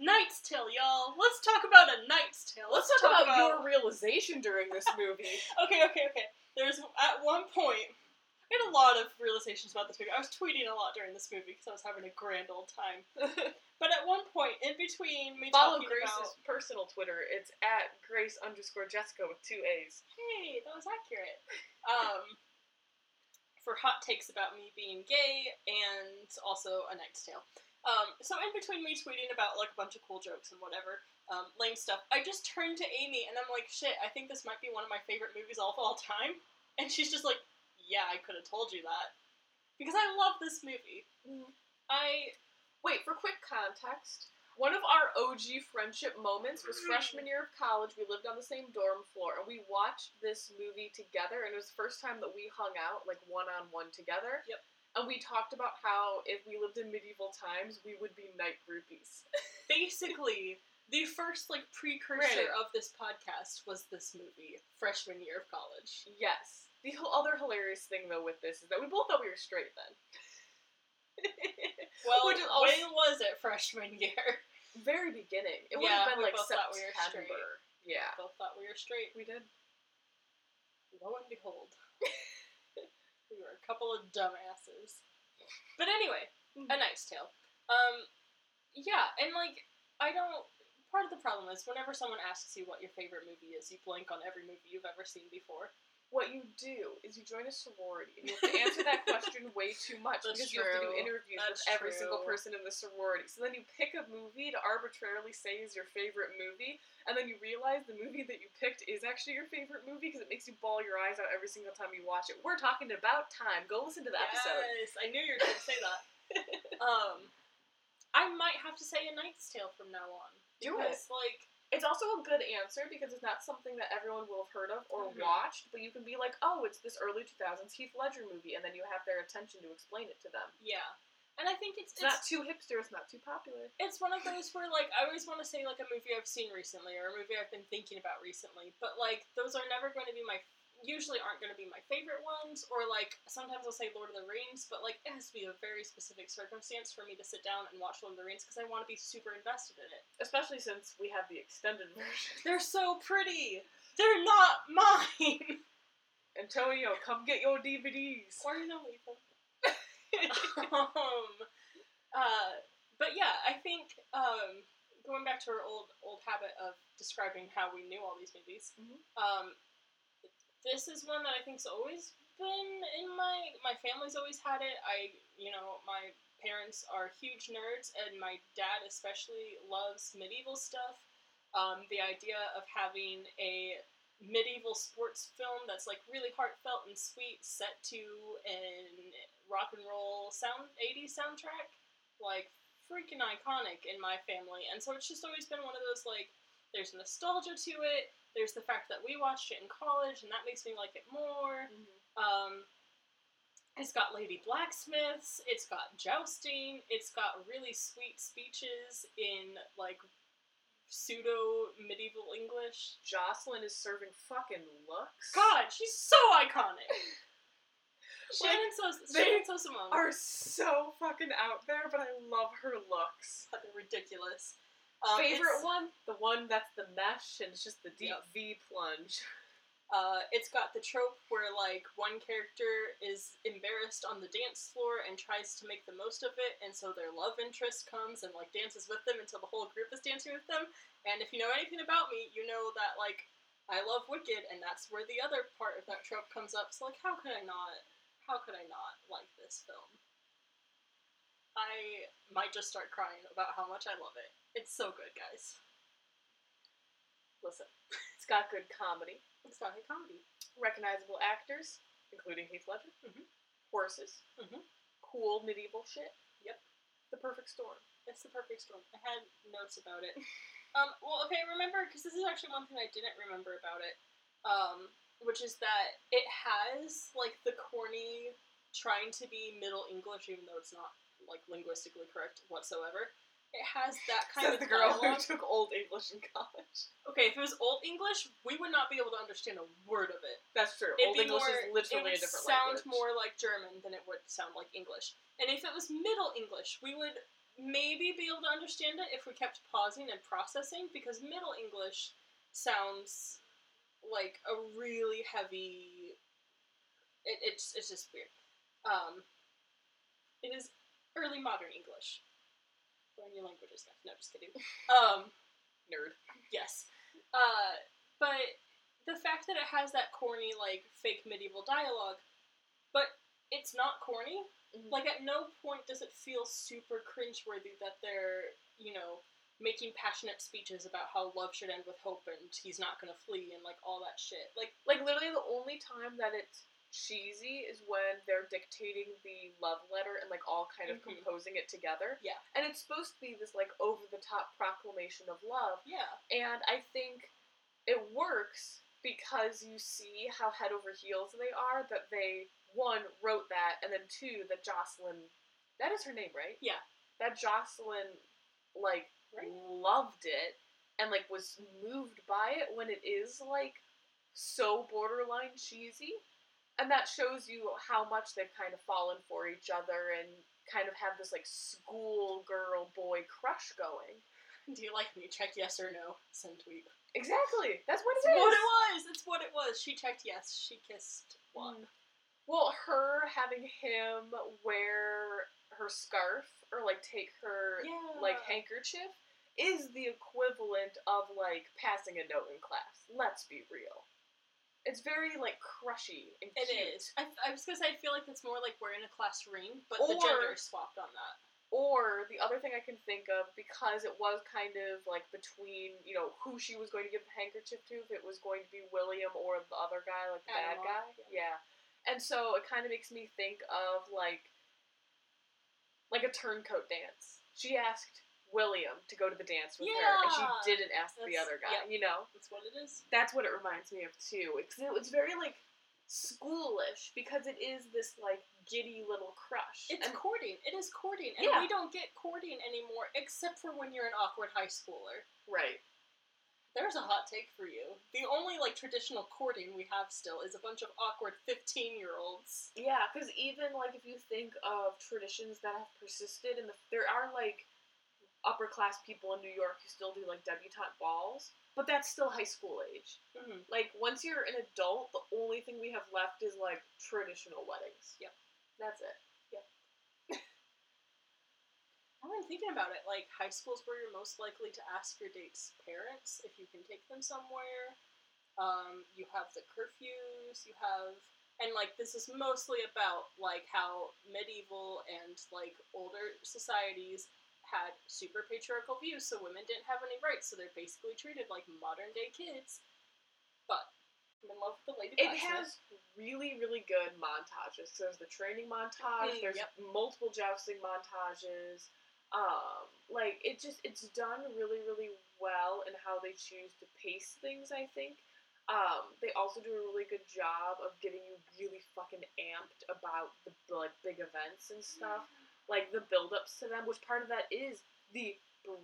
Knight's Tale, y'all. Let's talk about a Knight's Tale. Let's, talk, about, your realization during this movie. Okay, okay, okay. There's at one point. I had a lot of realizations about this movie. I was tweeting a lot during this movie because I was having a grand old time. But at one point, in between me Follow talking Grace's about, personal Twitter. It's at Grace underscore Jessica with two A's. hey, that was accurate. Um, for hot takes about me being gay and also a Knight's Tale. Um, so in between me tweeting about like a bunch of cool jokes and whatever, um, lame stuff, I just turned to Amy and I'm like, shit, I think this might be one of my favorite movies of all time. And she's just like, yeah, I could have told you that. Because I love this movie. I Wait, for quick context, one of our OG friendship moments was freshman year of college. We lived on the same dorm floor, and we watched this movie together. And it was the first time that we hung out, like one on one together. Yep. And we talked about how if we lived in medieval times, we would be knight groupies. basically the first like precursor Granted. of this podcast was this movie, freshman year of college. yes. The whole other hilarious thing, though, with this is that we both thought we were straight then. Well, Which is also- when was it freshman year? Very beginning. It would Yeah, have been we like thought we were September. yeah. Both thought we were straight. We did. Lo and behold, were a couple of dumbasses. But anyway, a Knight's Tale. Um, yeah, and like I don't. Part of the problem is whenever someone asks you what your favorite movie is, you blank on every movie you've ever seen before. What you do is you join a sorority, and you have to answer that question way too much That's because you have to do interviews That's with every single person in the sorority. So then you pick a movie to arbitrarily say is your favorite movie, and then you realize the movie that you picked is actually your favorite movie because it makes you ball your eyes out every single time you watch it. We're talking about time. Go listen to the episode. Yes, I knew you were going to say that. um, I might have to say A Knight's Tale from now on. Do because, like, It's also a good answer because it's not something that everyone will have heard of or Mhm. watched, but you can be like, oh, it's this early 2000s Heath Ledger movie, and then you have their attention to explain it to them. yeah. And I think it's, It's not too hipster, it's not too popular. it's one of those where like I always want to say like a movie I've seen recently or a movie I've been thinking about recently, but like those are never going to be my usually aren't going to be my favorite ones or like sometimes I'll say Lord of the Rings, but like it has to be a very specific circumstance for me to sit down and watch Lord of the Rings because I want to be super invested in it. Especially since we have the extended version. They're so pretty. They're not mine. Antonio, come get your DVDs. or you know um, uh, but yeah, I think um, going back to our old old habit of describing how we knew all these movies, Mhm. um, this is one that I think's always been in my my family's always had it. I you know my parents are huge nerds, and my dad especially loves medieval stuff. Um, the idea of having a medieval sports film that's like really heartfelt and sweet, set to an rock and roll sound 80s soundtrack, like freaking iconic in my family. And so it's just always been one of those like there's nostalgia to it. There's the fact that we watched it in college and that makes me like it more. Um, It's got lady blacksmiths. It's got jousting. It's got really sweet speeches in like pseudo medieval English. Jocelyn is serving fucking looks. God, she's so iconic. Shannon so Shannon so Simone are so fucking out there, but I love her looks. fucking ridiculous. Um, Favorite one? The one that's the mesh and it's just the deep Yep. V plunge. Uh, it's got the trope where like one character is embarrassed on the dance floor and tries to make the most of it, and so their love interest comes and like dances with them until the whole group is dancing with them. And if you know anything about me, you know that like I love Wicked, and that's where the other part of that trope comes up. So like, how could I not? How could I not like this film? I might just start crying about how much I love it. It's so good, guys. Listen, it's got good comedy, It's got a comedy. recognizable actors, including Heath Ledger, Mhm. horses, Mhm. cool medieval shit. Yep. The perfect storm. It's the perfect storm. I had notes about it. Um, well, okay, remember, because this is actually one thing I didn't remember about it, um, which is that it has, like, the corny trying to be Middle English, even though it's not, like, linguistically correct whatsoever. It has that kind Says of the girl who dialogue. took old English in college. Okay, if it was Old English, we would not be able to understand a word of it. That's true. It'd old be English more, is literally it a would different sound language. more like German than it would sound like English. And if it was Middle English, we would maybe be able to understand it if we kept pausing and processing, because Middle English sounds like a really heavy. It, it's it's just weird. Um, it is early modern English. Learn your languages, guys. No, just kidding. Um, nerd. Yes. Uh, but the fact that it has that corny, like, fake medieval dialogue, but it's not corny. Mhm. Like, at no point does it feel super cringeworthy that they're, you know, making passionate speeches about how love should end with hope and he's not gonna flee and, like, all that shit. Like, Like literally the only time that it's cheesy is when they're dictating the love letter and like all kind of Mhm. composing it together. Yeah. And it's supposed to be this like over the top proclamation of love. yeah. And I think it works because you see how head over heels they are that they one wrote that and then two that Jocelyn that is her name, right? Yeah. That Jocelyn like Right. loved it and like was moved by it when it is like so borderline cheesy. And that shows you how much they've kind of fallen for each other and kind of have this like school girl boy crush going. Do you like me? Check yes or no. Send tweet. Exactly. That's what it is. what it was! It's what it was. She checked yes. She kissed one. Mm. Well, her having him wear her scarf or like take her Yeah. like handkerchief is the equivalent of like passing a note in class. Let's be real. It's very like crushy and It cute. is. I, I was gonna say I feel like it's more like wearing a class ring, but the Or- gender is swapped on that. Or the other thing I can think of, because it was kind of like between, you know, who she was going to give the handkerchief to, if it was going to be William or the other guy, like the bad guy. Locke, Yeah. And so it kind of makes me think of like like a turnabout dance. She asked William to go to the dance with her, and she didn't ask the other guy. yeah. You know, That's what it is. that's what it reminds me of too. It's it was very like schoolish because it is this like giddy little crush. It's and courting. It is courting, and Yeah. we don't get courting anymore, except for when you're an awkward high schooler. right. There's a hot take for you. The only like traditional courting we have still is a bunch of awkward fifteen year olds. Yeah, because even like if you think of traditions that have persisted, and the, there are like upper class people in New York who still do like debutante balls, but that's still high school age. Mm-hmm. Like once you're an adult, the only thing we have left is like traditional weddings. Yep. that's it. Now I'm thinking about it, like high school's where you're most likely to ask your date's parents if you can take them somewhere. Um, you have the curfews, you have and like this is mostly about like how medieval and like older societies had super patriarchal views, so women didn't have any rights, so they're basically treated like modern day kids. But I'm in love with the lady. It has really, really good montages. So there's the training montage. Mm, there's yep. multiple jousting montages. Um, like it just it's done really, really well in how they choose to pace things. I think. Um, they also do a really good job of getting you really fucking amped about the like big events and stuff, like the build-ups to them. Which part of that is the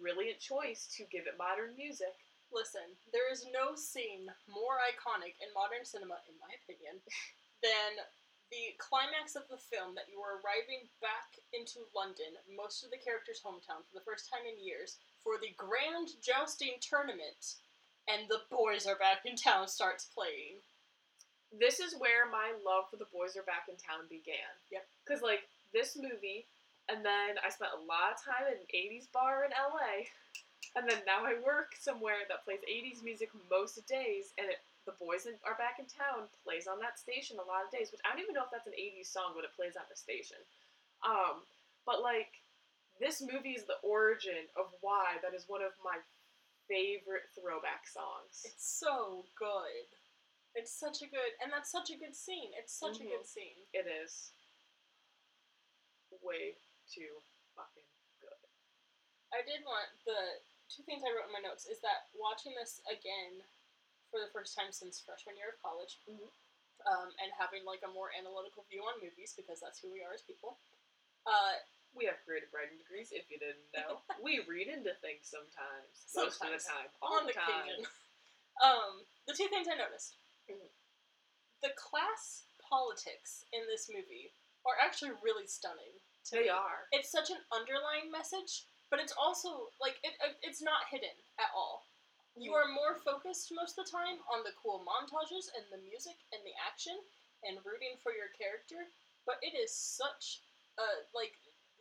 brilliant choice to give it modern music. Listen, there is no scene more iconic in modern cinema, in my opinion, than the climax of the film that you are arriving back into London, most of the characters' hometown, for the first time in years, for the grand jousting tournament, and the boys are back in town starts playing. This is where my love for the boys are back in town began. Yep. Because like this movie, and then I spent a lot of time in an '80s bar in LA, and then now I work somewhere that plays '80s music most days, and it, the boys in- are back in town plays on that station a lot of days. Which I don't even know if that's an '80s song, but it plays on the station. Um, but like this movie is the origin of why that is one of my favorite throwback songs. It's so good. It's such a good, and that's such a good scene. It's such a Mhm. good scene. It is way too fucking good. I did want the two things I wrote in my notes is that watching this again for the first time since freshman year of college, Mhm. um, and having like a more analytical view on movies because that's who we are as people. Uh, We have creative writing degrees, if you didn't know. we read into things sometimes. Most of the time. All on the occasion. time. um, the two things I noticed. Mhm. The class politics in this movie are actually really stunning. To They me. are. It's such an underlying message, but it's also like it, it- it's not hidden at all. You Mm-hmm. are more focused most of the time on the cool montages and the music and the action and rooting for your character, but it is such a like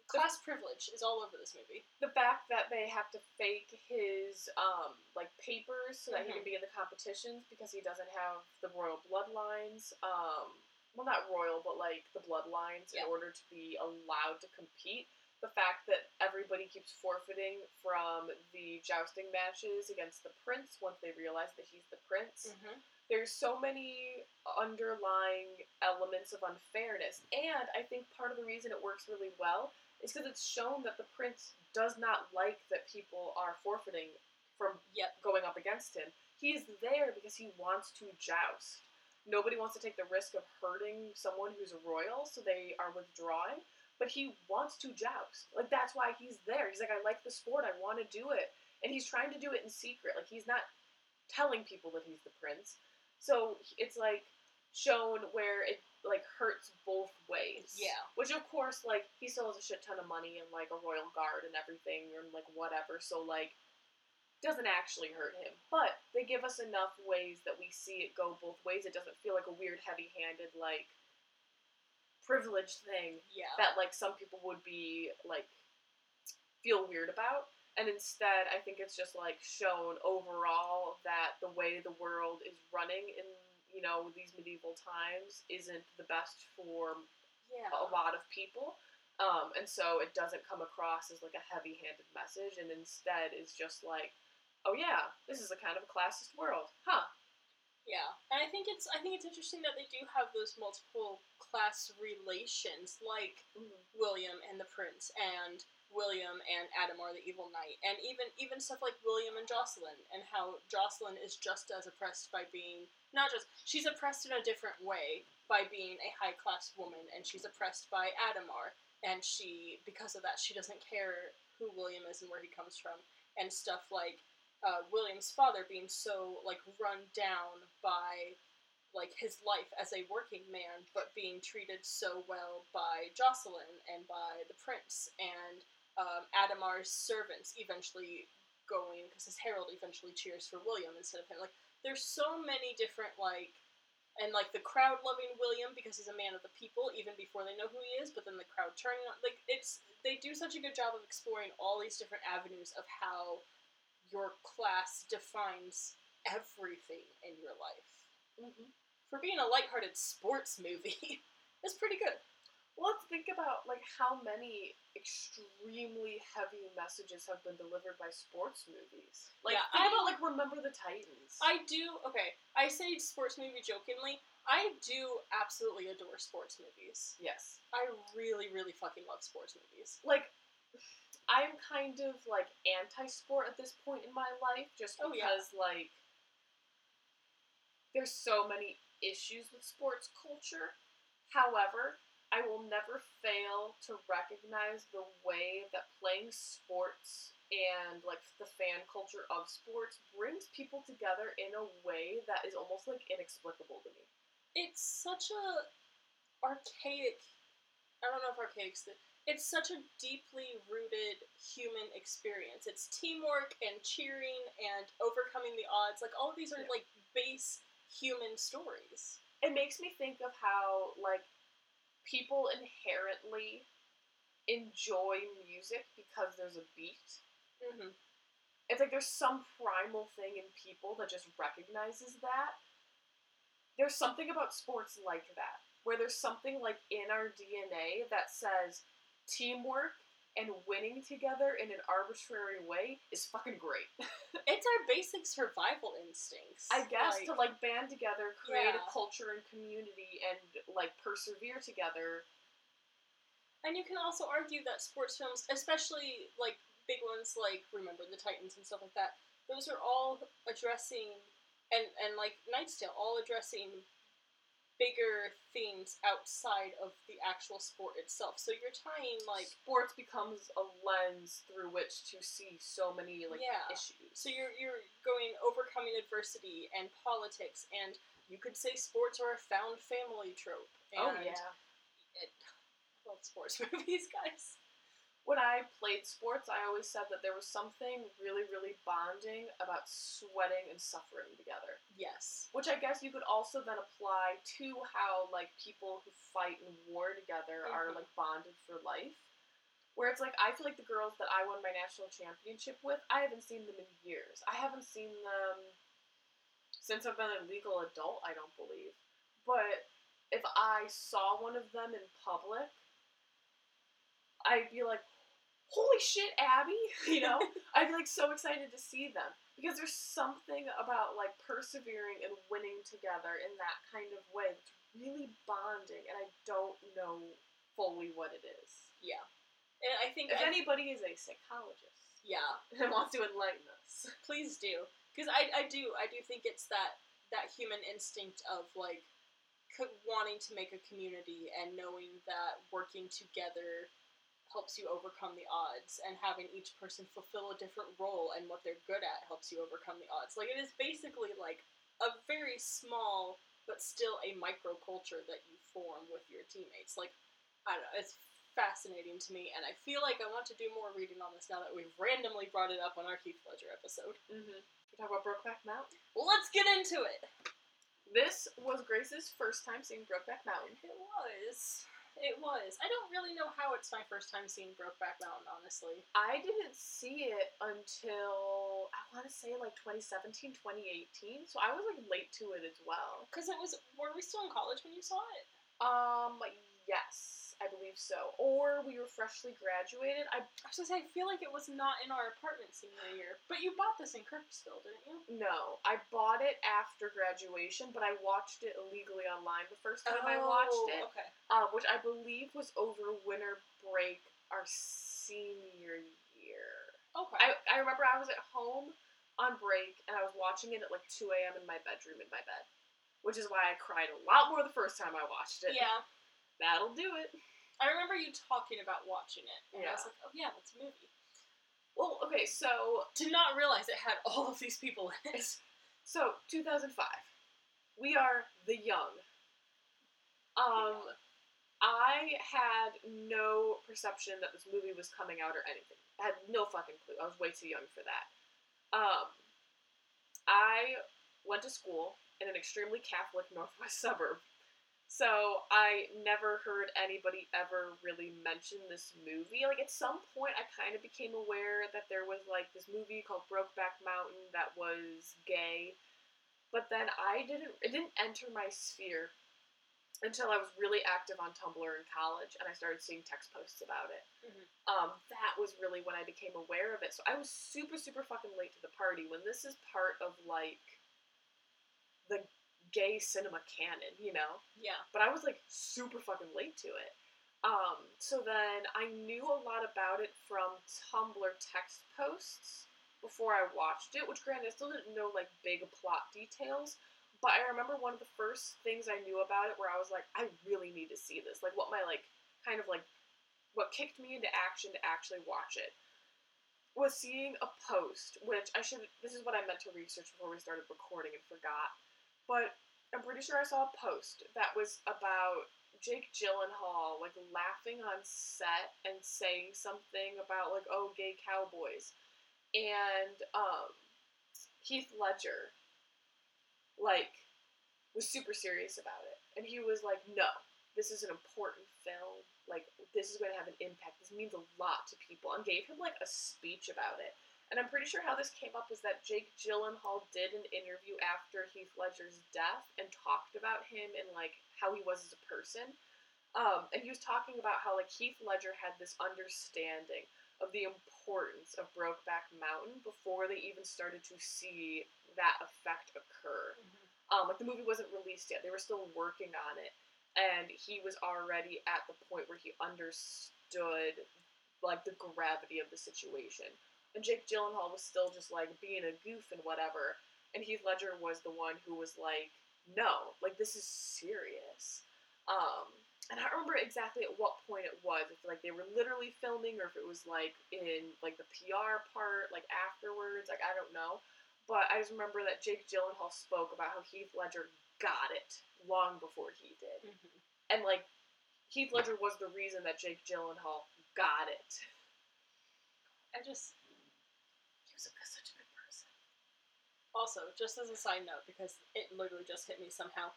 class privilege is all over this movie. The fact that they have to fake his um like papers so that he Mhm. can be in the competitions because he doesn't have the royal bloodlines. Um well not royal, but like the bloodlines Yeah. in order to be allowed to compete. The fact that everybody keeps forfeiting from the jousting matches against the prince once they realize that he's the prince. Mm-hmm. there's so many underlying elements of unfairness and i think part of the reason it works really well is because it's shown that the prince does not like that people are forfeiting from Yep. going up against him he's there because he wants to joust nobody wants to take the risk of hurting someone who's a royal so they are withdrawing but he wants to joust like that's why he's there he's like i like the sport i want to do it and he's trying to do it in secret like he's not telling people that he's the prince so it's like shown where it like hurts both ways. Yeah. Which of course, like he still has a shit ton of money and like a royal guard and everything and like whatever. So like doesn't actually hurt him. But they give us enough ways that we see it go both ways. It doesn't feel like a weird heavy-handed like privileged thing Yeah. that like some people would be like feel weird about and instead i think it's just like shown overall that the way the world is running in you know these medieval times isn't the best for yeah. a lot of people um, and so it doesn't come across as like a heavy-handed message and instead is just like oh yeah this is a kind of a classist world. Huh. Yeah, and I think it's I think it's interesting that they do have those multiple class relations, like mm-hmm. William and the Prince, and William and Adam Adhemar the Evil Knight, and even even stuff like William and Jocelyn, and how Jocelyn is just as oppressed by being not just she's oppressed in a different way by being a high class woman, and she's oppressed by Adhemar, and she because of that she doesn't care who William is and where he comes from, and stuff like uh, William's father being so like run down by like his life as a working man, but being treated so well by Jocelyn and by the prince and um, Adhemar's servants eventually going because his herald eventually cheers for William instead of him. Like there's so many different like and like the crowd loving William because he's a man of the people even before they know who he is, but then the crowd turning on like it's they do such a good job of exploring all these different avenues of how your class defines everything in your life. mm-hmm. For being a lighthearted sports movie, it's pretty good. Well, let's think about like how many extremely heavy messages have been delivered by sports movies. Like Yeah, think I- about like Remember the Titans. I do okay. I say sports movie jokingly. I do absolutely adore sports movies. yes. I really, really fucking love sports movies. Like I'm kind of like anti-sport at this point in my life, just Oh, yeah. because like there's so many issues with sports culture. However, I will never fail to recognize the way that playing sports and like the fan culture of sports brings people together in a way that is almost like inexplicable to me. It's such a archaic. I don't know if archaic. It's such a deeply rooted human experience. It's teamwork and cheering and overcoming the odds. Like all of these are Yeah. like base human stories. It makes me think of how like people inherently enjoy music because there's a beat. Mm-hmm. It's like there's some primal thing in people that just recognizes that. There's something about sports like that, where there's something like in our DNA that says teamwork and winning together in an arbitrary way is fucking great. It's our basic survival instincts. I guess Like, to like band together, create Yeah. a culture and community, and like persevere together. And you can also argue that sports films, especially like big ones like Remember the Titans and stuff like that, those are all addressing and and like Knight's Tale, all addressing bigger themes outside of the actual sport itself. So you're tying like sports becomes a lens through which to see so many like Yeah. issues. so you're you're going overcoming adversity and politics and you could say sports are a found family trope. Oh, and oh yeah. it, I love sports movies, guys. When I played sports, I always said that there was something really, really bonding about sweating and suffering together. Yes. Which I guess you could also then apply to how like people who fight in war together are Mhm. like bonded for life. Where it's like I feel like the girls that I won my national championship with, I haven't seen them in years. I haven't seen them since I've been a legal adult, I don't believe. But if I saw one of them in public, I'd be like, holy shit, Abby! You know? I'd be like so excited to see them. Because there's something about like persevering and winning together in that kind of way that's really bonding, and I don't know fully what it is. Yeah. And I think If I- anybody is a psychologist yeah, and wants to enlighten us, please do because I, I do I do think it's that that human instinct of like wanting to make a community and knowing that working together helps you overcome the odds and having each person fulfill a different role and what they're good at helps you overcome the odds like it is basically like a very small but still a microculture that you form with your teammates like i don't know it's fascinating to me and i feel like i want to do more reading on this now that we've randomly brought it up on our Heath ledger episode mm-hmm. we talk about Brokeback Mountain. well, let's get into it. This was Grace's first time seeing Brokeback Mountain. It was. It was. I don't really know how it's my first time seeing Brokeback Mountain, honestly. I didn't see it until I want to say like 2017, 2018. So I was like late to it as well. Because it was. Were we still in college when you saw it? Um, yes, I believe so. Or we were freshly graduated. I I was gonna say, I feel like it was not in our apartment senior year. But you bought this in Kirksville, didn't you? no, I bought it after graduation, but I watched it illegally online the first time I watched it, Oh, Okay. uh, which I believe was over winter break our senior year. Okay. I, I remember I was at home on break and I was watching it at like 2 a.m. in my bedroom in my bed. Which is why I cried a lot more the first time I watched it. yeah. That'll do it. I remember you talking about watching it. And I was like, oh yeah, that's a movie. Well, okay, so to not realize it had all of these people in it. so 2005. We are the young. Um I had no perception that this movie was coming out or anything. I had no fucking clue. I was way too young for that. Um I went to school in an extremely Catholic northwest suburb. So I never heard anybody ever really mention this movie. Like at some point I kind of became aware that there was like this movie called Brokeback Mountain that was gay. But then I didn't it didn't enter my sphere until I was really active on Tumblr in college and I started seeing text posts about it. Mhm. Um, that was really when I became aware of it. So I was super, super fucking late to the party when this is part of like the gay cinema canon, you know? Yeah. but I was like super fucking late to it. Um, so then I knew a lot about it from Tumblr text posts before I watched it, which granted I still didn't know like big plot details, but I remember one of the first things I knew about it where I was like, I really need to see this. Like what my like kind of like what kicked me into action to actually watch it was seeing a post, which I should this is what I meant to research before we started recording and forgot. But I'm pretty sure I saw a post that was about Jake Gyllenhaal like laughing on set and saying something about like oh gay cowboys. And um Heath Ledger like was super serious about it. And he was like no this is an important film. Like this is going to have an impact. This means a lot to people. And gave him like a speech about it and I'm pretty sure how this came up is that Jake Gyllenhaal did an interview after Heath Ledger's death and talked about him and like how he was as a person. Um, and he was talking about how like Heath Ledger had this understanding of the importance of Brokeback Mountain before they even started to see that effect occur. Um, like the movie wasn't released yet; they were still working on it, and he was already at the point where he understood like the gravity of the situation. And Jake Gyllenhaal was still just like being a goof and whatever, and Heath Ledger was the one who was like, "No, like this is serious." Um, and I don't remember exactly at what point it was. If like they were literally filming, or if it was like in like the PR part, like afterwards. Like I don't know. But I just remember that Jake Gyllenhaal spoke about how Heath Ledger got it long before he did, Mhm. and like Heath Ledger was the reason that Jake Gyllenhaal got it. I just He was a, such a good person. Also just as a side note because it literally just hit me somehow.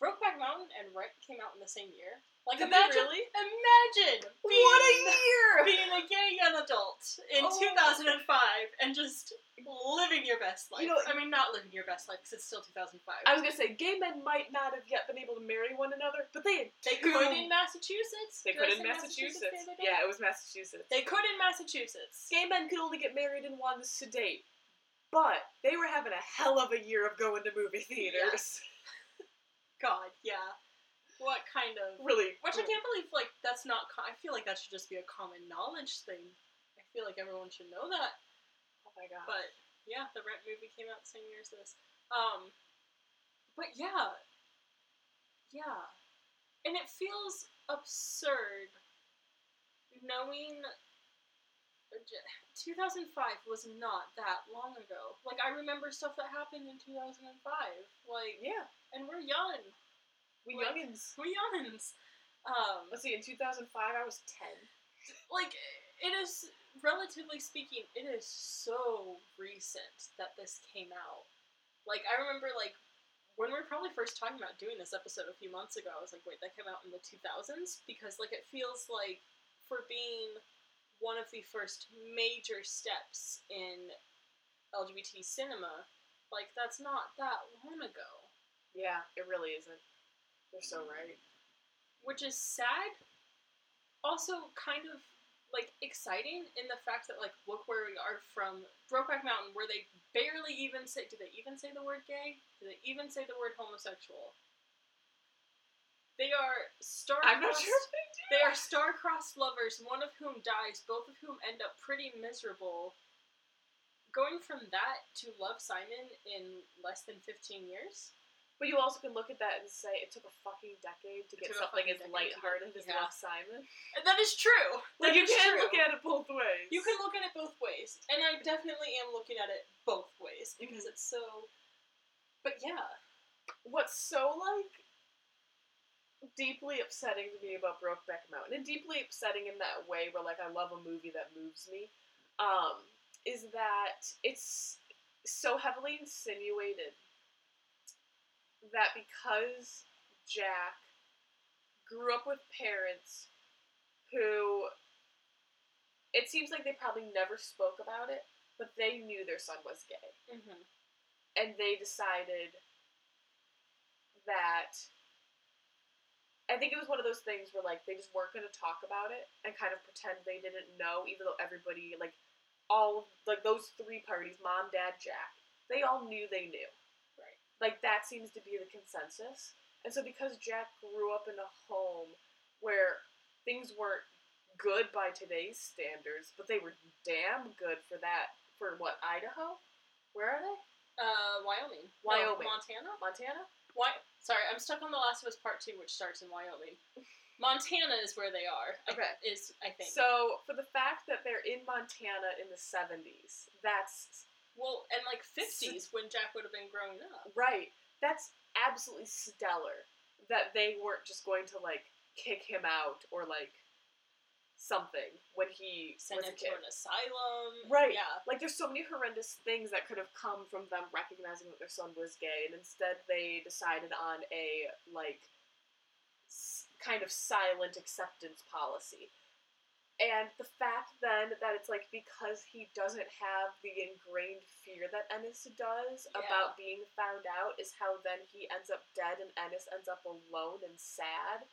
Brokeback Mountain and Rent came out in the same year. Like Did imagine, really? imagine being, What a year! being a gay young adult in Oh. 2005 and just living your best life. You know- I mean, not living your best life because it's still 2005. I was gonna say gay men might not have yet been able to marry one another, but they they could in Massachusetts. They could in Massachusetts. day? Yeah, it was Massachusetts. They could in Massachusetts. Gay men could only get married in ones to date, but they were having a hell of a year of going to movie theaters. God, yeah. What kind of Really, Which I can't believe, like, that's not. Co- I feel like that should just be a common knowledge thing. I feel like everyone should know that. Oh my god! But yeah, the Rent movie came out the same year as this. Um, but yeah, yeah, and it feels absurd knowing. 2005 was not that long ago. Like I remember stuff that happened in 2005. Like, yeah, and we're young. we Like- youngins. We're youngins. Um, Let's see. In 2005, I was 10. like it is relatively speaking it is so recent that this came out like i remember like when we were probably first talking about doing this episode a few months ago i was like wait that came out in the 2000s because like it feels like for being one of the first major steps in lgbt cinema like that's not that long ago Yeah, it really isn't. You're so right. which is sad. Also, kind of like exciting in the fact that like look where we are from Brokeback Mountain, where they barely even say. Do they even say the word gay? Do they even say the word homosexual? They are star. I'm not sure. if they do. They are star-crossed lovers, one of whom dies, both of whom end up pretty miserable. Going from that to Love Simon in less than 15 years? But you also can look at that and say it took a fucking decade to It get something as decade to get- lighthearted as yeah. Love Simon. And that is true! Like That you can true. look at it both ways. You can look at it both ways, and I definitely am looking at it both ways because mm-hmm. it's so. But yeah, what's so like deeply upsetting to me about Brokeback Mountain, and deeply upsetting in that way where like I love a movie that moves me, um, is that it's so heavily insinuated that because Jack grew up with parents who it seems like they probably never spoke about it, but they knew their son was gay mm-hmm. and they decided that I think it was one of those things where like they just weren't going to talk about it and kind of pretend they didn't know, even though everybody like all like those three parties, mom, dad, Jack, they all knew they knew. Right. Like that seems to be the consensus. And so because Jack grew up in a home where things weren't good by today's standards, but they were damn good for that for what, Idaho? Where are they? Uh, Wyoming. No, Wyoming. Montana. Montana. Why? Sorry, I'm stuck on The Last of Us Part Two, which starts in Wyoming. Montana is where they are. I- Okay. is I think. So for the fact that they're in Montana in the seventies, that's well, and like 50s when Jack would have been growing up. right. That's absolutely stellar. That they weren't just going to like kick him out or like something when he sent him to an asylum. Right. Yeah. Like there's so many horrendous things that could have come from them recognizing that their son was gay, and instead they decided on a like s- kind of silent acceptance policy. And the fact then that it's like because he doesn't have the ingrained fear that Ennis does Yeah. about being found out is how then he ends up dead and Ennis ends up alone and sad.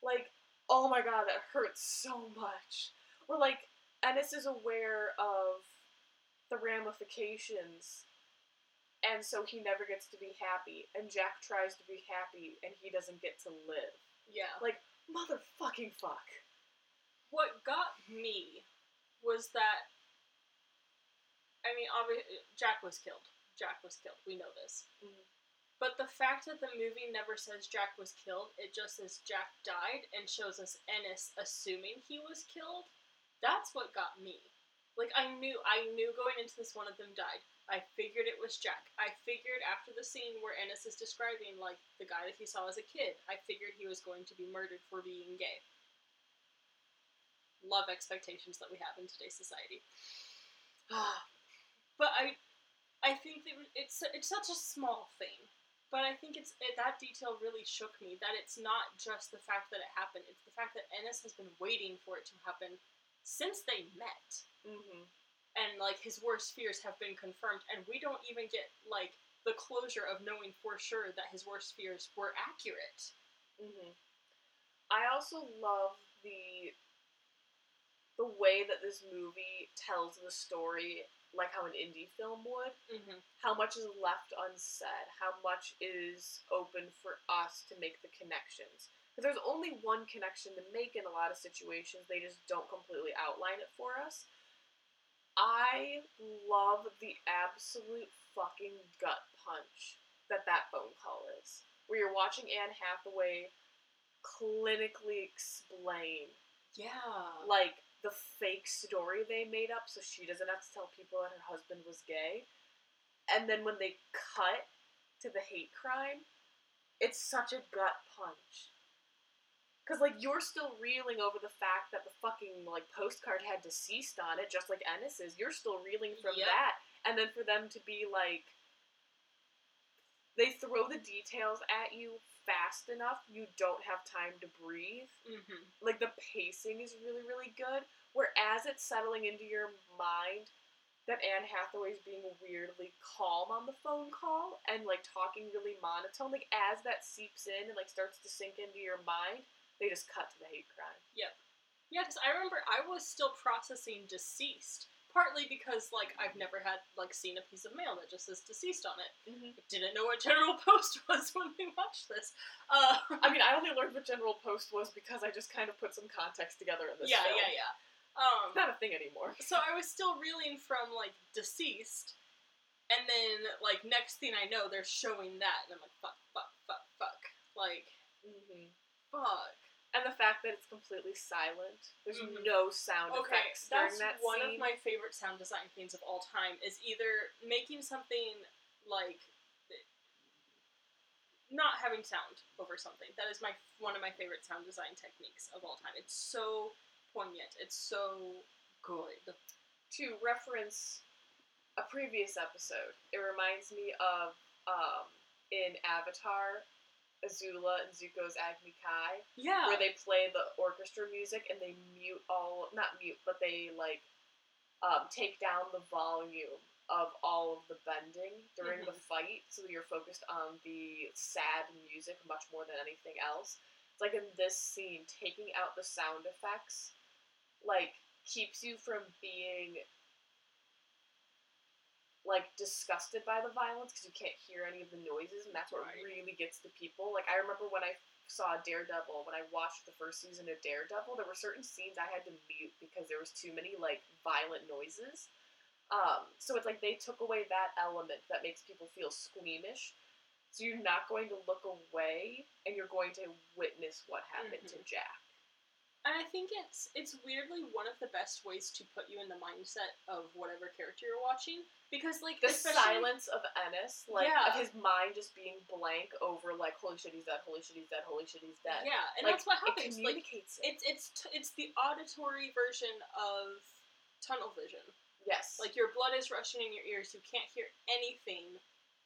Like, oh my god, that hurts so much. Or like Ennis is aware of the ramifications and so he never gets to be happy and Jack tries to be happy and he doesn't get to live. Yeah. Like motherfucking fuck. What got me was that. I mean, obviously, Jack was killed. Jack was killed. We know this. Mhm. But the fact that the movie never says Jack was killed, it just says Jack died and shows us Ennis assuming he was killed. That's what got me. Like I knew, I knew going into this one of them died. I figured it was Jack. I figured after the scene where Ennis is describing like the guy that he saw as a kid, I figured he was going to be murdered for being gay. Love expectations that we have in today's society. but I, I think that it's it's such a small thing, but I think it's it, that detail really shook me. That it's not just the fact that it happened; it's the fact that Ennis has been waiting for it to happen since they met Mm-hmm. and like his worst fears have been confirmed and we don't even get like the closure of knowing for sure that his worst fears were accurate Mm-hmm. I also love the the way that this movie tells the story like how an indie film would. mm-hmm. How much is left unsaid? How much is open for us to make the connections? Because there's only one connection to make in a lot of situations. They just don't completely outline it for us. I love the absolute fucking gut punch that that phone call is. Where you're watching Anne Hathaway clinically explain yeah like the fake story they made up so she doesn't have to tell people that her husband was gay. And then when they cut to the hate crime, it's such a gut punch. Cause like you're still reeling over the fact that the fucking like postcard had deceased on it, just like Ennis is. You're still reeling from Yep. that, and then for them to be like, they throw the details at you fast enough, you don't have time to breathe mm-hmm. like the pacing is really really good whereas it's settling into your mind that Anne Hathaway's being weirdly calm on the phone call and like talking really monotone like as that seeps in and like starts to sink into your mind they just cut to the hate crime Yep. yeah because i remember i was still processing deceased partly because like i've never had like seen a piece of mail that just says deceased on it mm-hmm. didn't know what general post was when we watched this uh, I mean I only learned what General Post was because I just kind of put some context together in this yeah film. yeah yeah um, it's not a thing anymore so I was still reeling from like deceased, and then like next thing I know, they're showing that, and I'm like, fuck, fuck, fuck, fuck, like, mm-hmm. fuck. and the fact that it's completely silent there's Mhm. no sound Okay, effects during that's that one scene of my favorite sound design things of all time. Is either making something like not having sound over something. That is my one of my favorite sound design techniques of all time. It's so poignant. It's so good. to reference a previous episode, it reminds me of um, in Avatar, Azula and Zuko's Agni Kai, Yeah. where they play the orchestra music and they mute all not mute, but they like um, take down the volume of all of the bending during the fight, so that you're focused on the sad music much more than anything else. It's like in this scene, taking out the sound effects, like keeps you from being like disgusted by the violence because you can't hear any of the noises, and that's what Right. really gets the people. Like I remember when I saw Daredevil, when I watched the first season of Daredevil, there were certain scenes I had to mute because there was too many like violent noises. Um, so it's like they took away that element that makes people feel squeamish. So you're not going to look away, and you're going to witness what happened to Jack. And I think it's it's weirdly one of the best ways to put you in the mindset of whatever character you're watching because like The silence of Ennis, like Yeah. of his mind just being blank over like holy shit he's dead, holy shit he's dead, holy shit he's dead. Yeah, and like, that's what It happens. Like communicates it. it's it's t- it's the auditory version of tunnel vision. Yes. Like your blood is rushing in your ears, you can't hear anything.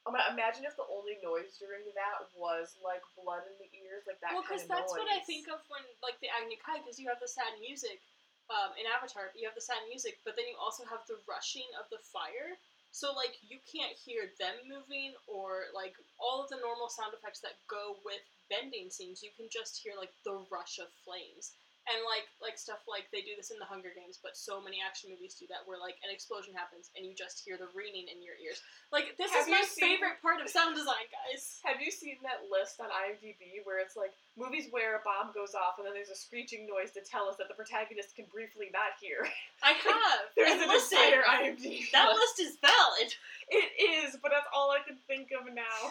I'm gonna imagine if the only noise during that was like blood in the ears, like that well, because that's noise. what I think of when like the Agni Kai, because you have the sad music um, in Avatar, you have the sad music, but then you also have the rushing of the fire. So like you can't hear them moving or like all of the normal sound effects that go with bending scenes. You can just hear like the rush of flames. And like like stuff like they do this in the Hunger Games, but so many action movies do that where like an explosion happens and you just hear the ringing in your ears. Like this Have is my seen- favorite part of sound design, guys. Have you seen that list on IMDb where it's like movies where a bomb goes off and then there's a screeching noise to tell us that the protagonist can briefly not hear? I have. There's an entire IMDb. that list. list is valid. It is, but that's all I can think of now.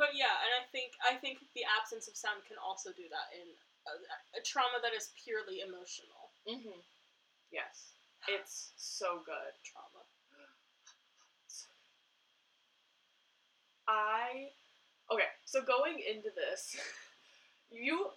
But yeah, and I think I think the absence of sound can also do that in a, a trauma that is purely emotional Mm-hmm. Yes, it's so good. trauma. I okay. So going into this, you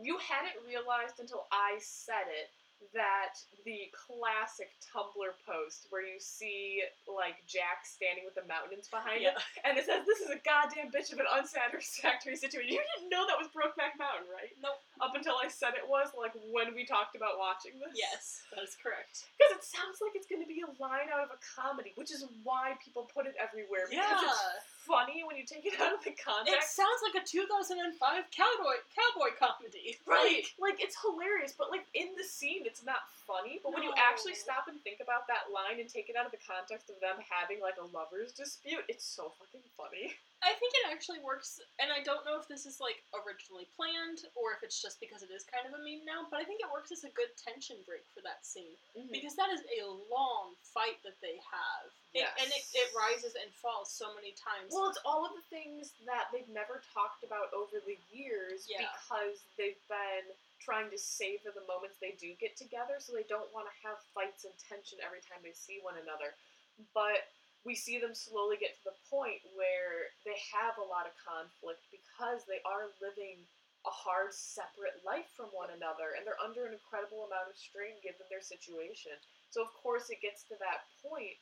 you hadn't realized until I said it that the classic Tumblr post where you see like Jack standing with the mountains behind him, and it says, "This is a goddamn bitch of an unsatisfactory situation." You didn't know that was Brokeback Mountain, right? Nope. Up until I said it was, like when we talked about watching this. Yes, that is correct. Because it sounds like it's going to be a line out of a comedy, which is why people put it everywhere. Because Yeah. it's funny when you take it out of the context. It sounds like a 2005 cowboy cowboy comedy. Right. Like, it's hilarious, but like in the scene, it's not funny. But when you actually stop and think about that line and take it out of the context of them having like a lovers dispute, it's so fucking funny. I think it actually works, and I don't know if this is like originally planned or if it's just because it is kind of a meme now. But I think it works as a good tension break for that scene mm-hmm. because that is a long fight that they have, It- and it, it rises and falls so many times. Well, it's all of the things that they've never talked about over the years Yeah. because they've been trying to savor the moments they do get together, so they don't want to have fights and tension every time they see one another. But we see them slowly get to the point where they have a lot of conflict because they are living a hard, separate life from one another, and they're under an incredible amount of strain given their situation. So, of course, it gets to that point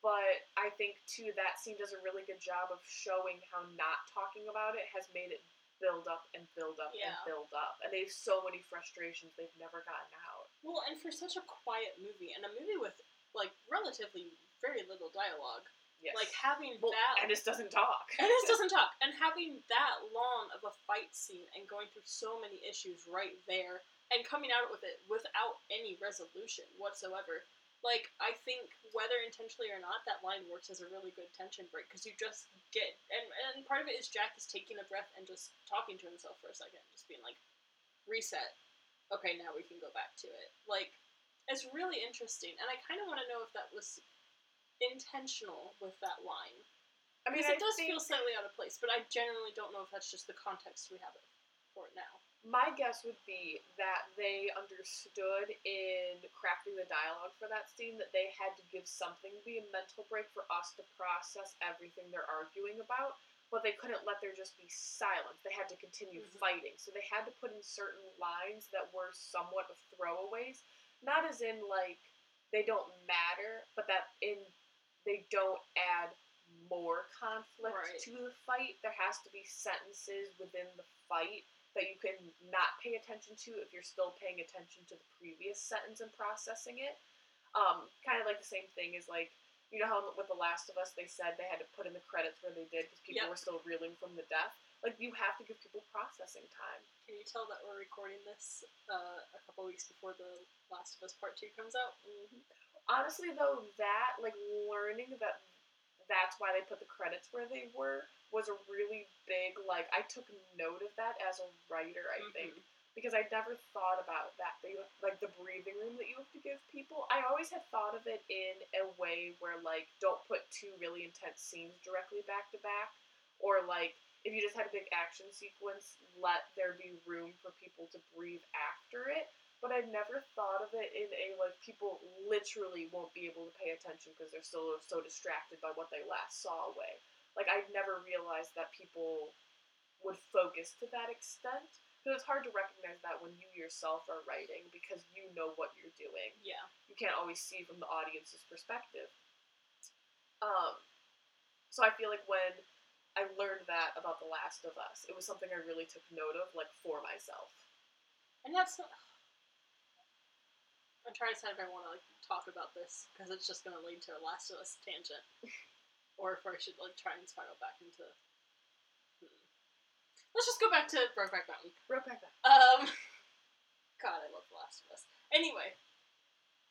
but I think too that scene does a really good job of showing how not talking about it has made it build up and build up Yeah. and build up, and they have so many frustrations they've never gotten out. Well, and for such a quiet movie, and a movie with like relatively very little dialogue, Yes, like having well, that Ennis doesn't talk. Ennis doesn't talk, and having that long of a fight scene and going through so many issues right there, and coming out with it without any resolution whatsoever. Like I think whether intentionally or not, that line works as a really good tension break because you just get and and part of it is Jack is taking a breath and just talking to himself for a second, just being like, reset. Okay, now we can go back to it. Like it's really interesting, and I kind of want to know if that was intentional with that line. I mean, Because I it does think feel slightly out of place, but I generally don't know if that's just the context we have it for it now. my guess would be that they understood in crafting the dialogue for that scene that they had to give something to be a mental break for us to process everything they're arguing about, but they couldn't let there just be silence. They had to continue Mhm. fighting. So they had to put in certain lines that were somewhat of throwaways, not as in like they don't matter, but that in they don't add more conflict Right. to the fight. There has to be sentences within the fight that you can not pay attention to if you're still paying attention to the previous sentence and processing it. Um, kind of like the same thing as like you know how with The Last of Us they said they had to put in the credits where they did because people Yep. were still reeling from the death. Like you have to give people processing time. Can you tell that we're recording this uh, a couple weeks before the Last of Us Part Two comes out? Honestly, though, that like learning that that's why they put the credits where they were was a really big like I took note of that as a writer. I think Mhm. because I never thought about that. That you, like the breathing room that you have to give people. I always had thought of it in a way where like don't put two really intense scenes directly back to back, or like if you just had a big action sequence, let there be room for people to breathe after it. But I've never thought of it in a like people literally won't be able to pay attention because they're still so distracted by what they last saw away. Like I never realized that people would focus to that extent. Because it's hard to recognize that when you yourself are writing because you know what you're doing. Yeah. You can't always see from the audience's perspective. Um, so I feel like when I learned that about The Last of Us, it was something I really took note of, like for myself. And that's. I'm trying to decide if I want to like talk about this because it's just going to lead to a Last of Us tangent, or if I should like try and spiral back into. Hmm. Let's just go back to Brokeback Mountain. Brokeback Mountain. Um, God, I love The Last of Us. Anyway,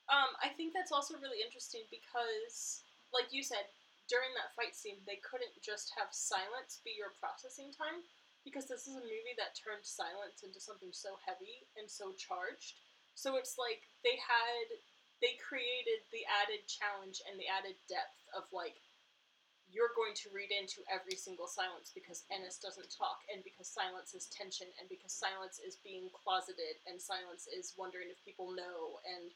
um, I think that's also really interesting because, like you said, during that fight scene, they couldn't just have silence be your processing time because this is a movie that turned silence into something so heavy and so charged. So it's like they had, they created the added challenge and the added depth of like, you're going to read into every single silence because Ennis doesn't talk, and because silence is tension, and because silence is being closeted, and silence is wondering if people know, and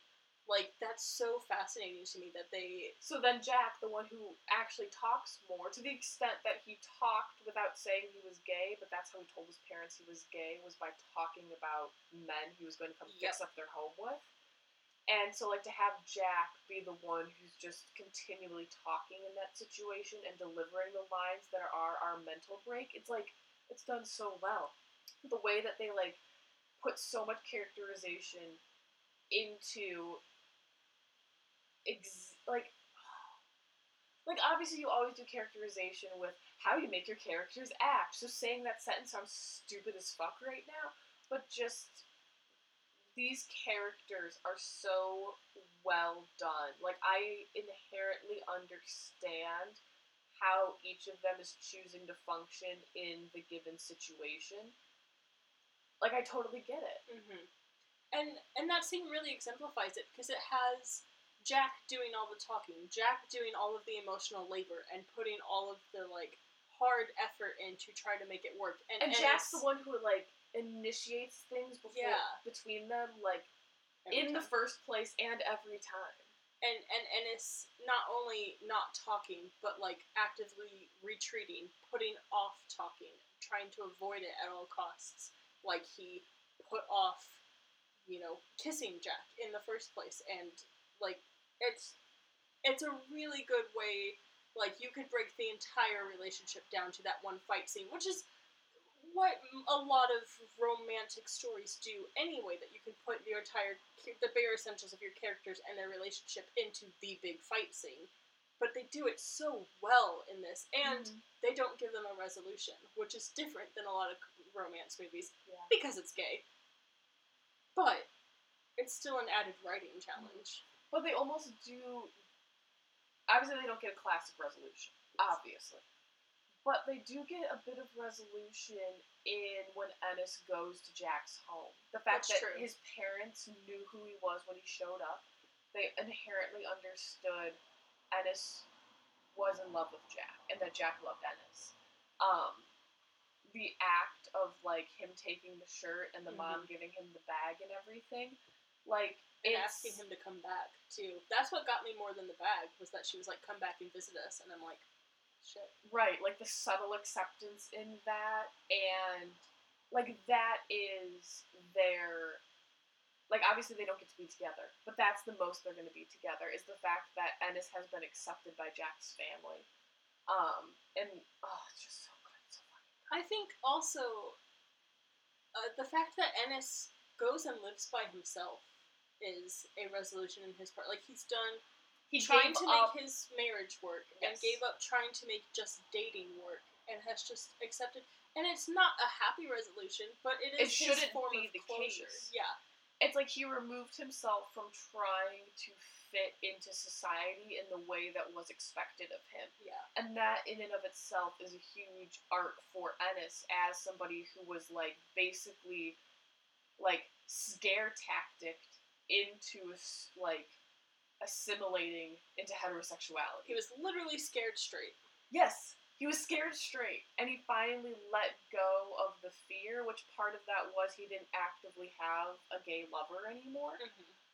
like that's so fascinating to me that they So then Jack, the one who actually talks more, to the extent that he talked without saying he was gay, but that's how he told his parents he was gay, was by talking about men he was going to come fix up their home with. And so, like, to have Jack be the one who's just continually talking in that situation and delivering the lines that are our mental break, it's like, it's done so well. The way that they, like, put so much characterization into, ex- like, like obviously you always do characterization with how you make your characters act. So saying that sentence sounds stupid as fuck right now, but just these characters are so well done. Like I inherently understand how each of them is choosing to function in the given situation. Like I totally get it. Mm-hmm. And and that scene really exemplifies it because it has Jack doing all the talking, Jack doing all of the emotional labor, and putting all of the like hard effort in to try to make it work. And, And Jack's the one who like initiates things before Yeah. between them, like every in the first place and every time. and and and it's not only not talking, but like actively retreating, putting off talking, trying to avoid it at all costs. Like he put off, you know, kissing Jack in the first place, and like it's it's a really good way. Like you could break the entire relationship down to that one fight scene, which is what a lot of romantic stories do anyway. That you can put your entire the bare essentials of your characters and their relationship into the big fight scene. But they do it so well in this, and mm-hmm. they don't give them a resolution, which is different than a lot of romance movies Yeah. because it's gay. But it's still an added writing challenge. But they almost do. Obviously, they don't get a classic resolution. Obviously. But they do get a bit of resolution in when Ennis goes to Jack's home. The fact That's that true. his parents knew who he was when he showed up. They inherently understood Ennis was in love with Jack and that Jack loved Ennis. Um, the act of like him taking the shirt and the mom giving him the bag and everything, like And it's asking him to come back too. That's what got me more than the bag was that she was like, "Come back and visit us," and I'm like, "Shit." Right, like the subtle acceptance in that, and like that is their. Like, obviously, they don't get to be together, but that's the most they're going to be together is the fact that Ennis has been accepted by Jack's family. Um, and, oh, it's just so good. So funny. I think also uh, the fact that Ennis goes and lives by himself is a resolution in his part. Like he's done He trying to up- make his marriage work and gave up trying to make just dating work and has just accepted. And it's not a happy resolution, but it It is his shouldn't form be of the closure. case. Yeah, It's like he removed himself from trying to fit into society in the way that was expected of him. yeah, And that in and of itself is a huge art for Ennis as somebody who was like basically like scare tactic into like assimilating into heterosexuality. He was literally scared straight. Yes, he was scared straight, and he finally let go of the fear. Which part of that was he didn't actively have a gay lover anymore,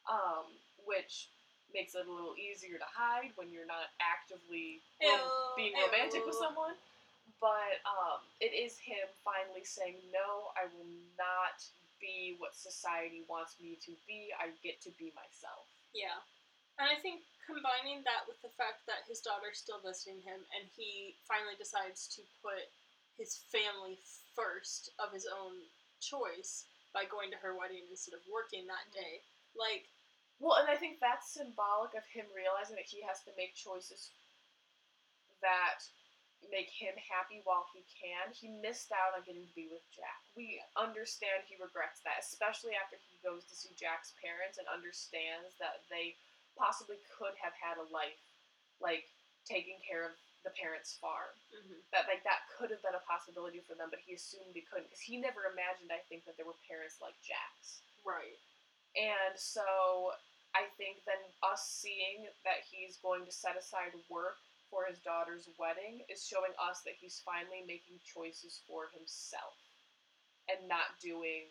um, which makes it a little easier to hide when you're not actively Ew, being romantic with someone. But um, it is him finally saying, "No, I will not be what society wants me to be. I get to be myself." Yeah. And I think combining that with the fact that his daughter's still visiting him and he finally decides to put his family first of his own choice by going to her wedding instead of working that mm-hmm. day. Like, Well, and I think that's symbolic of him realizing that he has to make choices that make him happy while he can. He missed out on getting to be with Jack. We understand he regrets that, especially after he goes to see Jack's parents and understands that they possibly could have had a life, like taking care of the parents' farm. mhm. That like that could have been a possibility for them, but he assumed he couldn't because he never imagined. I think that there were parents like Jack's. right. And so I think then us seeing that he's going to set aside work for his daughter's wedding is showing us that he's finally making choices for himself and not doing,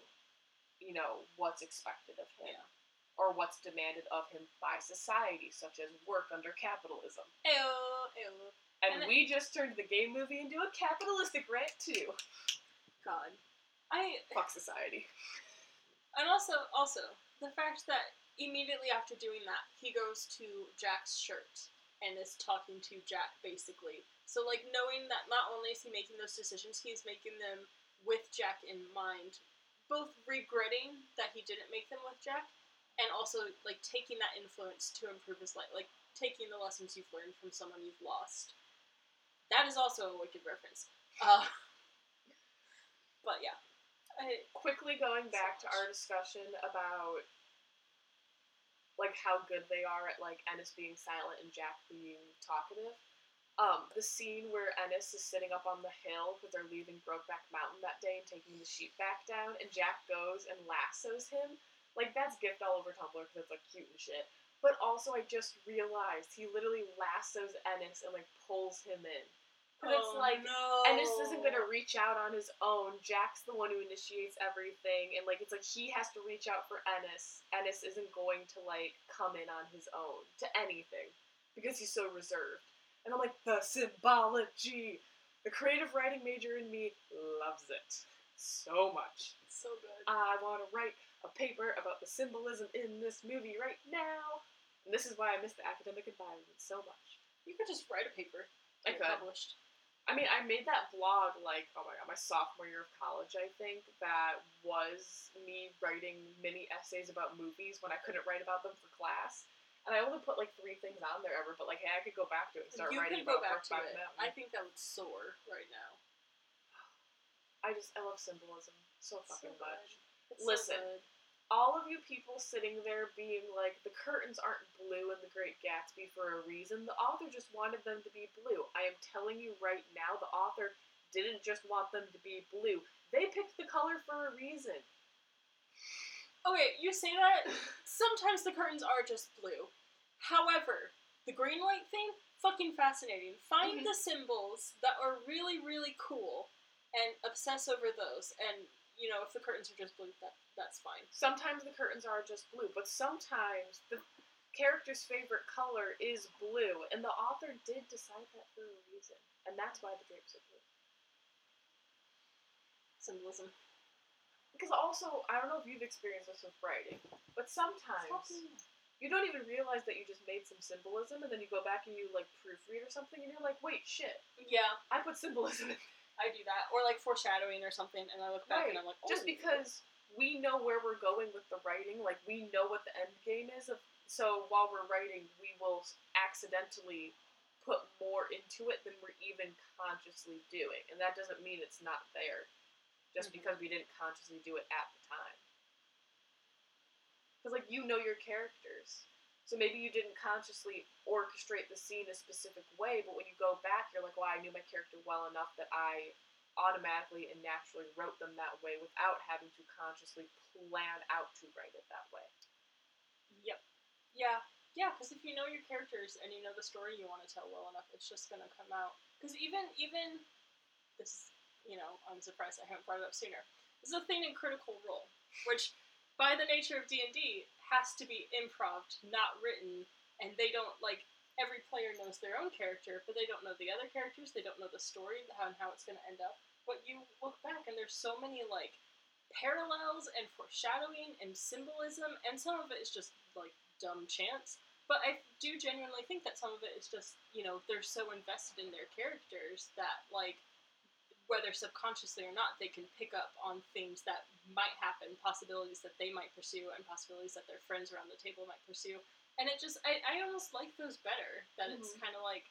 you know, what's expected of him Yeah. or what's demanded of him by society, such as work under capitalism. Ew, ew. And, And we just turned the gay movie into a capitalistic rant too. God. I Fuck society. and also also the fact that immediately after doing that he goes to Jack's shirt and is talking to Jack basically. So like knowing that not only is he making those decisions, he's making them with Jack in mind, both regretting that he didn't make them with Jack and also like taking that influence to improve his life, like taking the lessons you've learned from someone you've lost. That is also a wicked reference. Uh, but yeah. Quickly going back to our discussion about like how good they are at like Ennis being silent and Jack being talkative. Um, the scene where Ennis is sitting up on the hill because they're leaving Brokeback Mountain that day and taking the sheep back down, and Jack goes and lassos him. Like that's gift all over Tumblr because it's like cute and shit. But also, I just realized he literally lassos Ennis and like pulls him in. Because it's Oh, like no. Ennis isn't gonna reach out on his own. Jack's the one who initiates everything, and like it's like he has to reach out for Ennis. Ennis isn't going to like come in on his own to anything because he's so reserved. And I'm like the symbology. The creative writing major in me loves it so much. So good. I want to write a paper about the symbolism in this movie right now. And this is why I miss the academic environment so much. You could just write a paper. I and could. Published. I mean, I made that blog like, oh my god, my sophomore year of college, I think, that was me writing mini essays about movies when I couldn't write about them for class. And I only put like three things on there ever, but like, hey, I could go back to it and start you writing can go back to it. I think that would soar right now. I just, I love symbolism so fucking so much. Listen. So. All of you people sitting there being like, the curtains aren't blue in The Great Gatsby for a reason. The author just wanted them to be blue. I am telling you right now, the author didn't just want them to be blue. They picked the color for a reason. Okay, you say that. Sometimes the curtains are just blue. However, the green light thing, fucking fascinating. Find Mhm. the symbols that are really, really cool and obsess over those. And you know, if the curtains are just blue, that that's fine. Sometimes the curtains are just blue, but sometimes the character's favorite color is blue, and the author did decide that for a reason. And that's why the drapes are blue. Symbolism. Because also, I don't know if you've experienced this with writing, but sometimes you don't even realize that you just made some symbolism, and then you go back and you like proofread or something, and you're like, wait, shit, Yeah, I put symbolism in. I do that. Or like foreshadowing or something, and I look back and I'm like, Just "Oh." because we know where we're going with the writing, like we know what the end game is. Of, so while we're writing, we will accidentally put more into it than we're even consciously doing, and that doesn't mean it's not there, just Mhm. because we didn't consciously do it at the time. Because like you know your characters, so maybe you didn't consciously orchestrate the scene a specific way, but when you go back, you're like, well, I knew my character well enough that I automatically and naturally wrote them that way without having to consciously plan out to write it that way. Yep. Yeah. Yeah, because if you know your characters and you know the story you want to tell well enough, it's just gonna come out. Because even even this, you know, I'm surprised I haven't brought it up sooner. This is a thing in Critical Role, which, by the nature of D and D, has to be improv, not written, and they don't like every player knows their own character, but they don't know the other characters. They don't know the story and how it's gonna end up. But you look back and there's so many like parallels and foreshadowing and symbolism, and some of it is just like dumb chance. But I do genuinely think that some of it is just, you know, they're so invested in their characters that, like, whether subconsciously or not, they can pick up on things that might happen, possibilities that they might pursue, and possibilities that their friends around the table might pursue. And it just, I, I almost like those better. That it's Mhm. kind of like.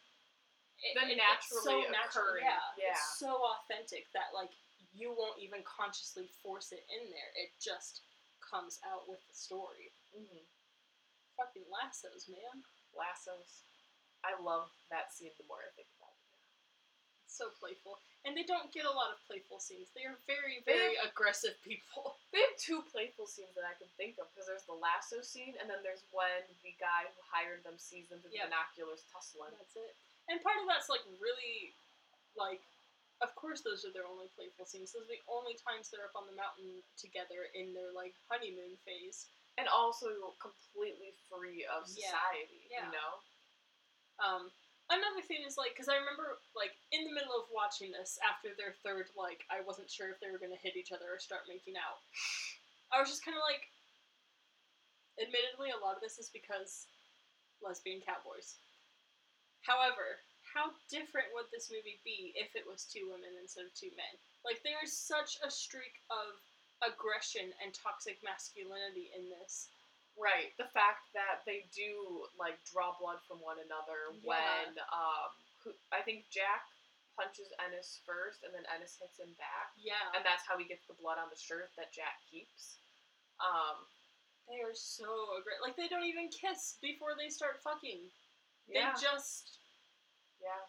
It, The it- it's so naturally natural, occurring, yeah, yeah. It's so authentic that, like, you won't even consciously force it in there. It just comes out with the story. Mm-hmm. Fucking lassos, man. Lassos. I love that scene the more I think. So playful. And they don't get a lot of playful scenes. They are very, very aggressive people. They have two playful scenes that I can think of because there's the lasso scene and then there's when the guy who hired them sees them through Yep. the binoculars tussling. That's it. And part of that's like really, like, of course those are their only playful scenes. Those are the only times they're up on the mountain together in their like honeymoon phase. And also completely free of Yeah. society, Yeah. you know? Um, another thing is like, because I remember like in the middle of watching this after their third like, I wasn't sure if they were gonna hit each other or start making out. I was just kind of like, admittedly, a lot of this is because lesbian cowboys. However, how different would this movie be if it was two women instead of two men? Like, there is such a streak of aggression and toxic masculinity in this. Right. The fact that they do like draw blood from one another Yeah. when um who, I think Jack punches Ennis first and then Ennis hits him back. Yeah. And that's how he gets the blood on the shirt that Jack keeps. Um They are so aggressive. Like they don't even kiss before they start fucking. yeah. They just yeah.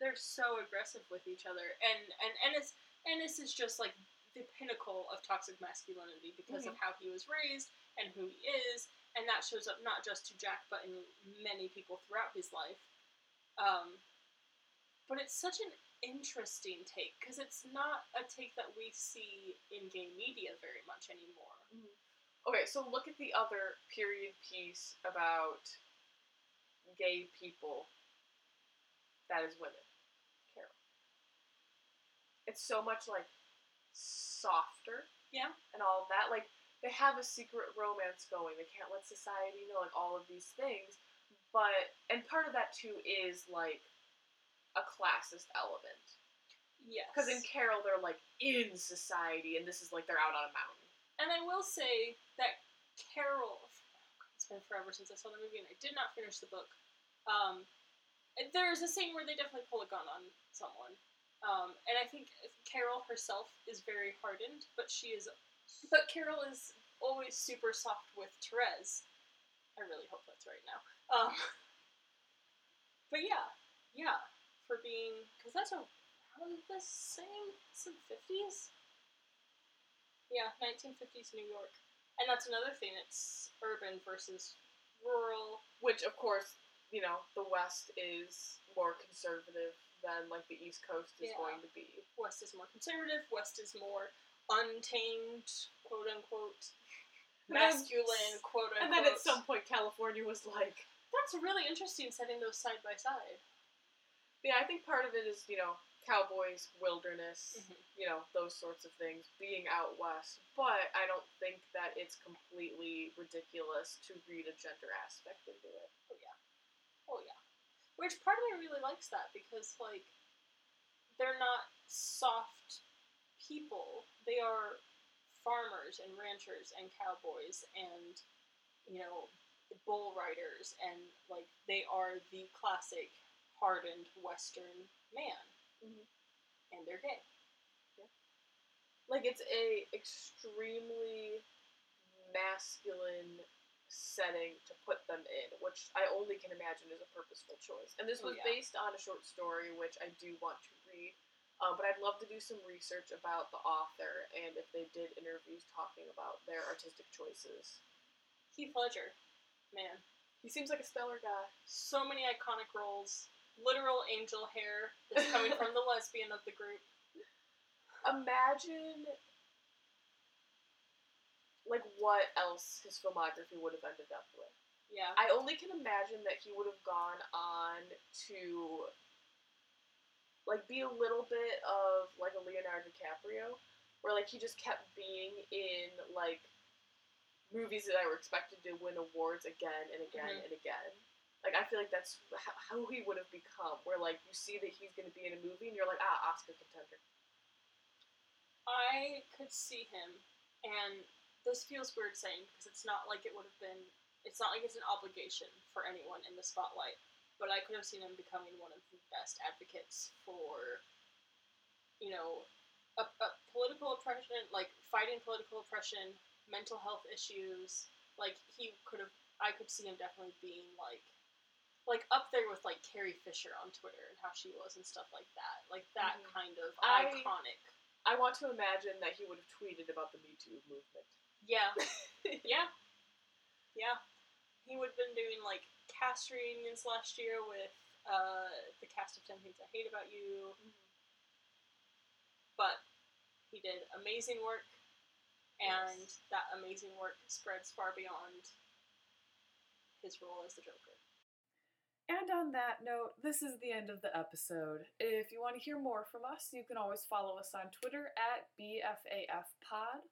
they're so aggressive with each other, and and Ennis Ennis is just like the pinnacle of toxic masculinity because of how he was raised and who he is, and that shows up not just to Jack but in many people throughout his life. Um, but it's such an interesting take because it's not a take that we see in gay media very much anymore. Okay, so look at the other period piece about gay people that is women. Carol. It's so much like softer Yeah. and all of that. Like they have a secret romance going. They can't let society know like all of these things. But and part of that too is like a classist element. Yes. Because in Carol they're like in society and this is like they're out on a mountain. And I will say that Carol, it's been forever since I saw the movie, and I did not finish the book. Um, there's a scene where they definitely pull a gun on someone, um, and I think Carol herself is very hardened, but she is, but Carol is always super soft with Therese. I really hope that's right now. Um, but yeah, yeah, for being because that's around the same, some fifties. Yeah, 1950s New York. And that's another thing, it's urban versus rural. Which, of course, you know, the West is more conservative than like the East Coast is Yeah. going to be. West is more conservative, West is more untamed, quote unquote, then- masculine, quote unquote. And then at some point, California was like, That's really interesting setting those side by side. yeah, I think part of it is, you know, cowboys, wilderness, Mhm. you know, those sorts of things, being out west. But I don't think that it's completely ridiculous to read a gender aspect into it. Oh, yeah. Oh yeah. Which part of me really likes that because like they're not soft people. They are farmers and ranchers and cowboys and you know bull riders and like they are the classic hardened western man. Mhm. And they're gay. Like it's a extremely masculine setting to put them in, which I only can imagine is a purposeful choice. And this was yeah. based on a short story, which I do want to. Um, but I'd love to do some research about the author and if they did interviews talking about their artistic choices. Heath Ledger, man, He seems like a stellar guy. so many iconic roles. Literal angel hair is coming from the lesbian of the group. Imagine like what else his filmography would have ended up with. Yeah. I only can imagine that he would have gone on to like be a little bit of like a Leonardo DiCaprio, where like he just kept being in like movies that I were expected to win awards again and again Mhm. and again. Like I feel like that's how, how he would have become, where like you see that he's going to be in a movie and you're like, ah, Oscar contender. I could see him, and this feels weird saying because it's not like it would have been. It's not like it's an obligation for anyone in the spotlight, but I could have seen him becoming one of the best advocates for, you know, a, a political oppression, like fighting political oppression, mental health issues. Like he could have, I could see him definitely being like, like up there with like Carrie Fisher on Twitter and how she was and stuff like that. Like that Mhm. kind of I- iconic. I want to imagine that he would have tweeted about the Me Too movement. Yeah. yeah. Yeah. He would have been doing like cast reunions last year with uh, the cast of 10 Things I Hate About You. But he did amazing work, and Yes. that amazing work spreads far beyond his role as the Joker. And on that note, this is the end of the episode. If you want to hear more from us, you can always follow us on Twitter at BFAFPod.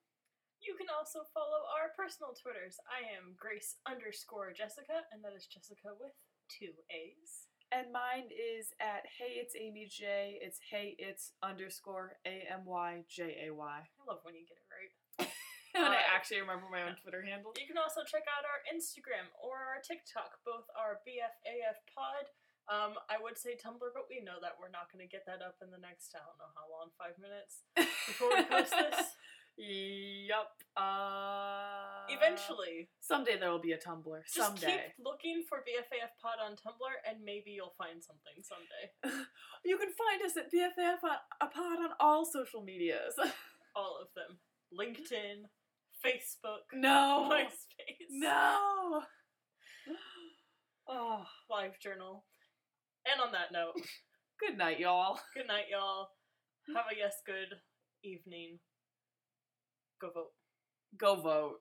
You can also follow our personal Twitters. I am Grace underscore Jessica, and that is Jessica with two A's. And mine is at Hey It's Amy J. It's Hey It's underscore A M Y J A Y. I love when you get it right. And I actually remember my own Twitter handle. You can also check out our Instagram or our TikTok. Both are BFAF Pod. Um, I would say Tumblr, but we know that we're not going to get that up in the next, I don't know how long, five minutes before we post this. Yup. Uh, Eventually. Someday there will be a Tumblr. Just Someday. keep looking for BFAF Pod on Tumblr, and maybe you'll find something someday. You can find us at BFF a pod on all social medias. All of them LinkedIn, Facebook, no. MySpace, No. oh, Live Journal. And on that note, Good night, y'all. good night, y'all. Have a yes, good evening. Go vote. Go vote.